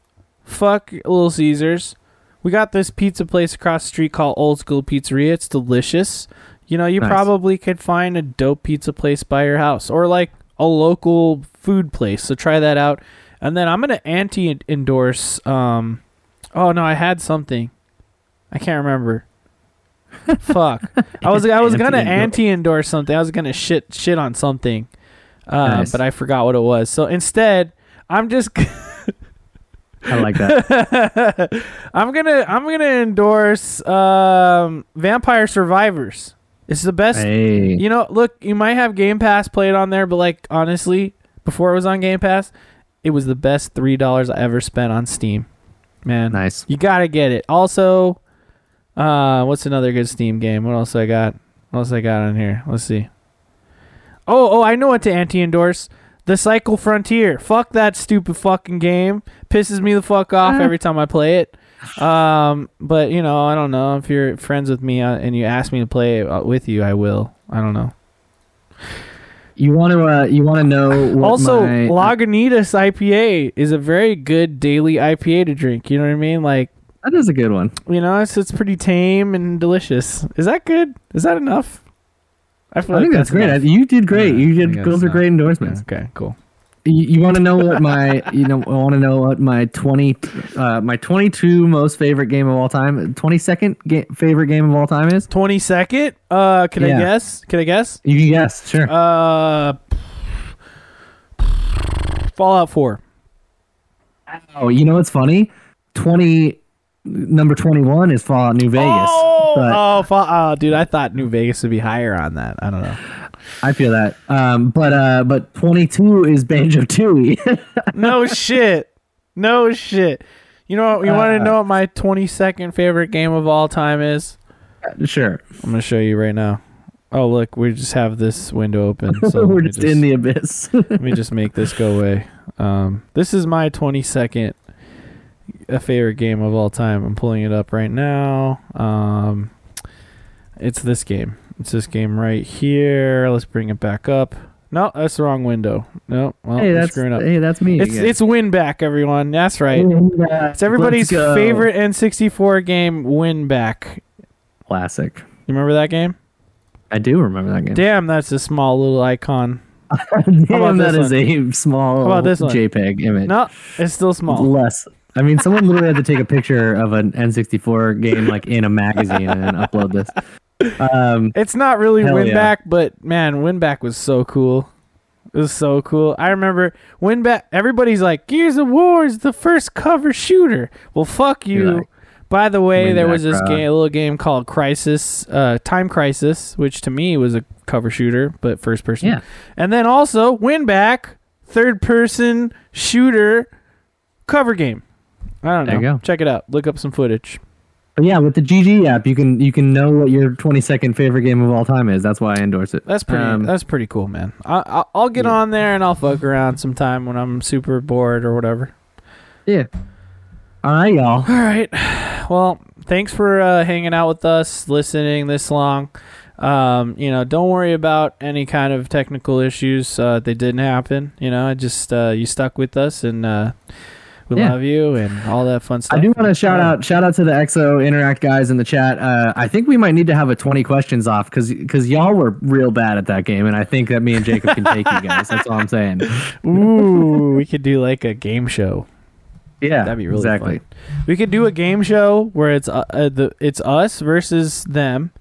Fuck Little Caesars. We got this pizza place across the street called Old School Pizzeria. It's delicious. You know, you Nice. probably could find a dope pizza place by your house or like a local food place. So try that out. And then I'm going to anti endorse um Oh no, I had something. I can't remember. <laughs> Fuck. I was I was gonna Anti-endorse. something. I was gonna shit shit on something. Uh, Nice. but I forgot what it was. So instead, I'm just I like that. <laughs> I'm gonna I'm gonna endorse um, Vampire Survivors. It's the best. hey. You know, look, you might have Game Pass played on there, but like honestly, before it was on Game Pass, it was the best three dollars I ever spent on Steam. Man, Nice. you gotta get it. Also, uh, what's another good Steam game? What else I got? What else I got on here? Let's see. Oh, oh, I know what to anti-endorse. The Cycle Frontier. Fuck that stupid fucking game. Pisses me the fuck off Ah. every time I play it. Um, but you know, I don't know if you're friends with me uh, and you ask me to play it uh, with you, I will. I don't know. You want to uh, you want to know what also, my, Lagunitas IPA is a very good daily IPA to drink. You know what I mean? Like, that is a good one. you know, it's it's pretty tame and delicious. Is that good? Is that enough? Feel I think like that's, great. enough. You did great. Yeah, you did those are so. great endorsements. Okay, cool. You, you want to know what my <laughs> you know I want to know what my twenty uh my twenty two most favorite game of all time twenty second ga- favorite game of all time is? Twenty second. Uh, can I guess? Can I guess? You can guess, sure. Uh, Fallout Four. oh, you know what's funny? Twenty number twenty one is Fallout New Vegas. Oh, but oh, fa- oh, dude! I thought New Vegas would be higher on that. I don't know. I feel that. Um, but uh, but twenty two is Banjo Tooie. <laughs> No shit. No shit. You know, you want to Uh, know what my twenty second favorite game of all time is? sure, I'm gonna show you right now. Oh, look, we just have this window open. So <laughs> we're me just in the abyss. <laughs> Let me just make this go away. Um, this is my 22nd uh, favorite game of all time. I'm pulling it up right now. Um, it's this game. It's this game right here. Let's bring it back up. No, that's the wrong window. No, well, hey, that's screwing up. hey, that's me. It's again. it's Winback, everyone. That's right. It's everybody's favorite N64 game, Winback. classic. You remember that game? I do remember that game. Damn, that's a small little icon. <laughs> Damn, about that is a small How about this one? JPEG image. No, it's still small. less. I mean, someone literally had to take a picture of an N64 game like in a magazine and upload this. Um, It's not really Winback, but man, Winback was so cool. It was so cool. I remember Winback. Everybody's like, "Gears of War is the first cover shooter." Well, fuck You're like, By the way, there was this game, a little game called Crisis, uh, Time Crisis, which to me was a cover shooter, but first person. Yeah. And then also Winback, third person shooter cover game. I don't know. There you go. Check it out. Look up some footage. yeah, with the GG app, you can you can know what your 22nd favorite game of all time is. That's why I endorse it. That's pretty. Um, that's pretty cool, man. I, I, I'll get yeah. on there and I'll fuck around sometime when I'm super bored or whatever. yeah. All right, y'all. All right. Well, thanks for uh, hanging out with us, listening this long. Um, you know, don't worry about any kind of technical issues. Uh, they didn't happen. You know, I just uh, you stuck with us, and uh, we Yeah. love you and all that fun stuff. I do want to shout out shout out to the Exo Interact guys in the chat. Uh, I think we might need to have a 20 questions off because because y'all were real bad at that game, and I think that me and Jacob can take you guys. That's all I'm saying. <laughs> Ooh, we could do like a game show. Yeah, That'd be really exactly. fun. We could do a game show where it's uh, uh, the it's us versus them,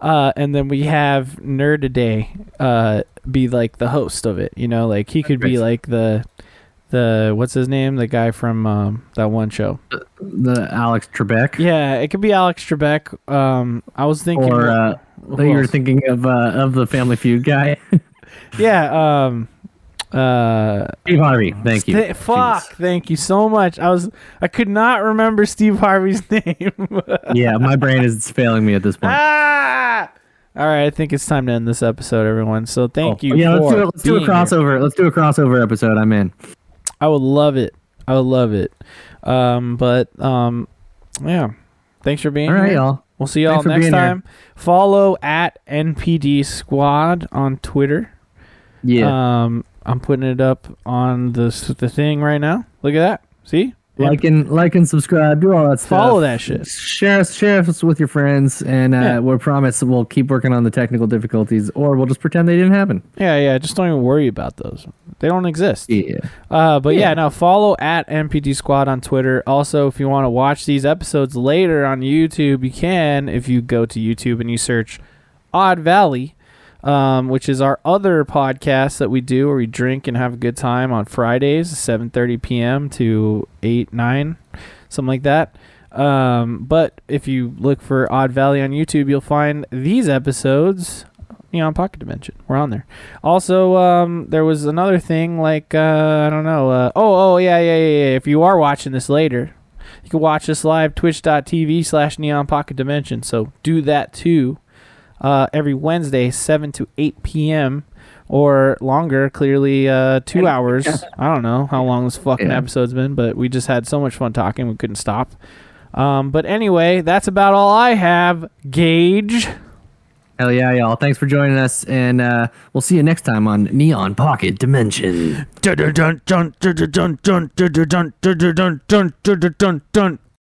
uh, and then we have Nerd Today uh, be like the host of it. You know, like he could be like the the what's his name, the guy from um, that one show. The Alex Trebek. Yeah, it could be Alex Trebek. Um, I was thinking, Or uh, you were thinking of uh, of the Family Feud guy, <laughs> yeah. Um, uh, Steve Harvey. Thank you. Fuck! Jeez. Thank you so much. I was I could not remember Steve Harvey's <laughs> name. <laughs> Yeah, my brain is failing me at this point. Ah! All right, I think it's time to end this episode, everyone. So thank Oh, you. Yeah, let's do, it, let's do a being here. crossover. Let's do a crossover episode. I'm in. I would love it. I would love it. Um, but um, yeah. Thanks for being All right, here. y'all. We'll see y'all Thanks next being here. time. Follow at NPD Squad on Twitter. Yeah, Um, I'm putting it up on the the thing right now. Look at that. See? Like and like and subscribe. Do all that stuff. Follow that shit. Share us, share us with your friends, and uh, Yeah. we promise we'll keep working on the technical difficulties, or we'll just pretend they didn't happen. Yeah, yeah. Just don't even worry about those. They don't exist. Yeah. Uh, but yeah. Yeah. now follow at NPD Squad on Twitter. Also, if you want to watch these episodes later on YouTube, you can if you go to YouTube and you search Odd Valley, um, which is our other podcast that we do where we drink and have a good time on Fridays, 7:30 p.m. to 8 9, something like that. Um, but if you look for Odd Valley on YouTube, you'll find these episodes. Neon Pocket Dimension. We're on there. Also, um, there was another thing like uh, I don't know. Uh, oh, oh yeah, yeah, yeah, yeah. If you are watching this later, you can watch us live twitch.tv slash Neon Pocket Dimension. So do that too. Uh, every Wednesday, seven to eight p.m. or longer. Clearly, uh, two hours. I don't know how long this fucking Yeah. episode's been, but we just had so much fun talking, we couldn't stop. Um, but anyway, that's about all I have. Gage. Hell yeah, y'all. Thanks for joining us, and uh, we'll see you next time on Neon Pocket Dimension.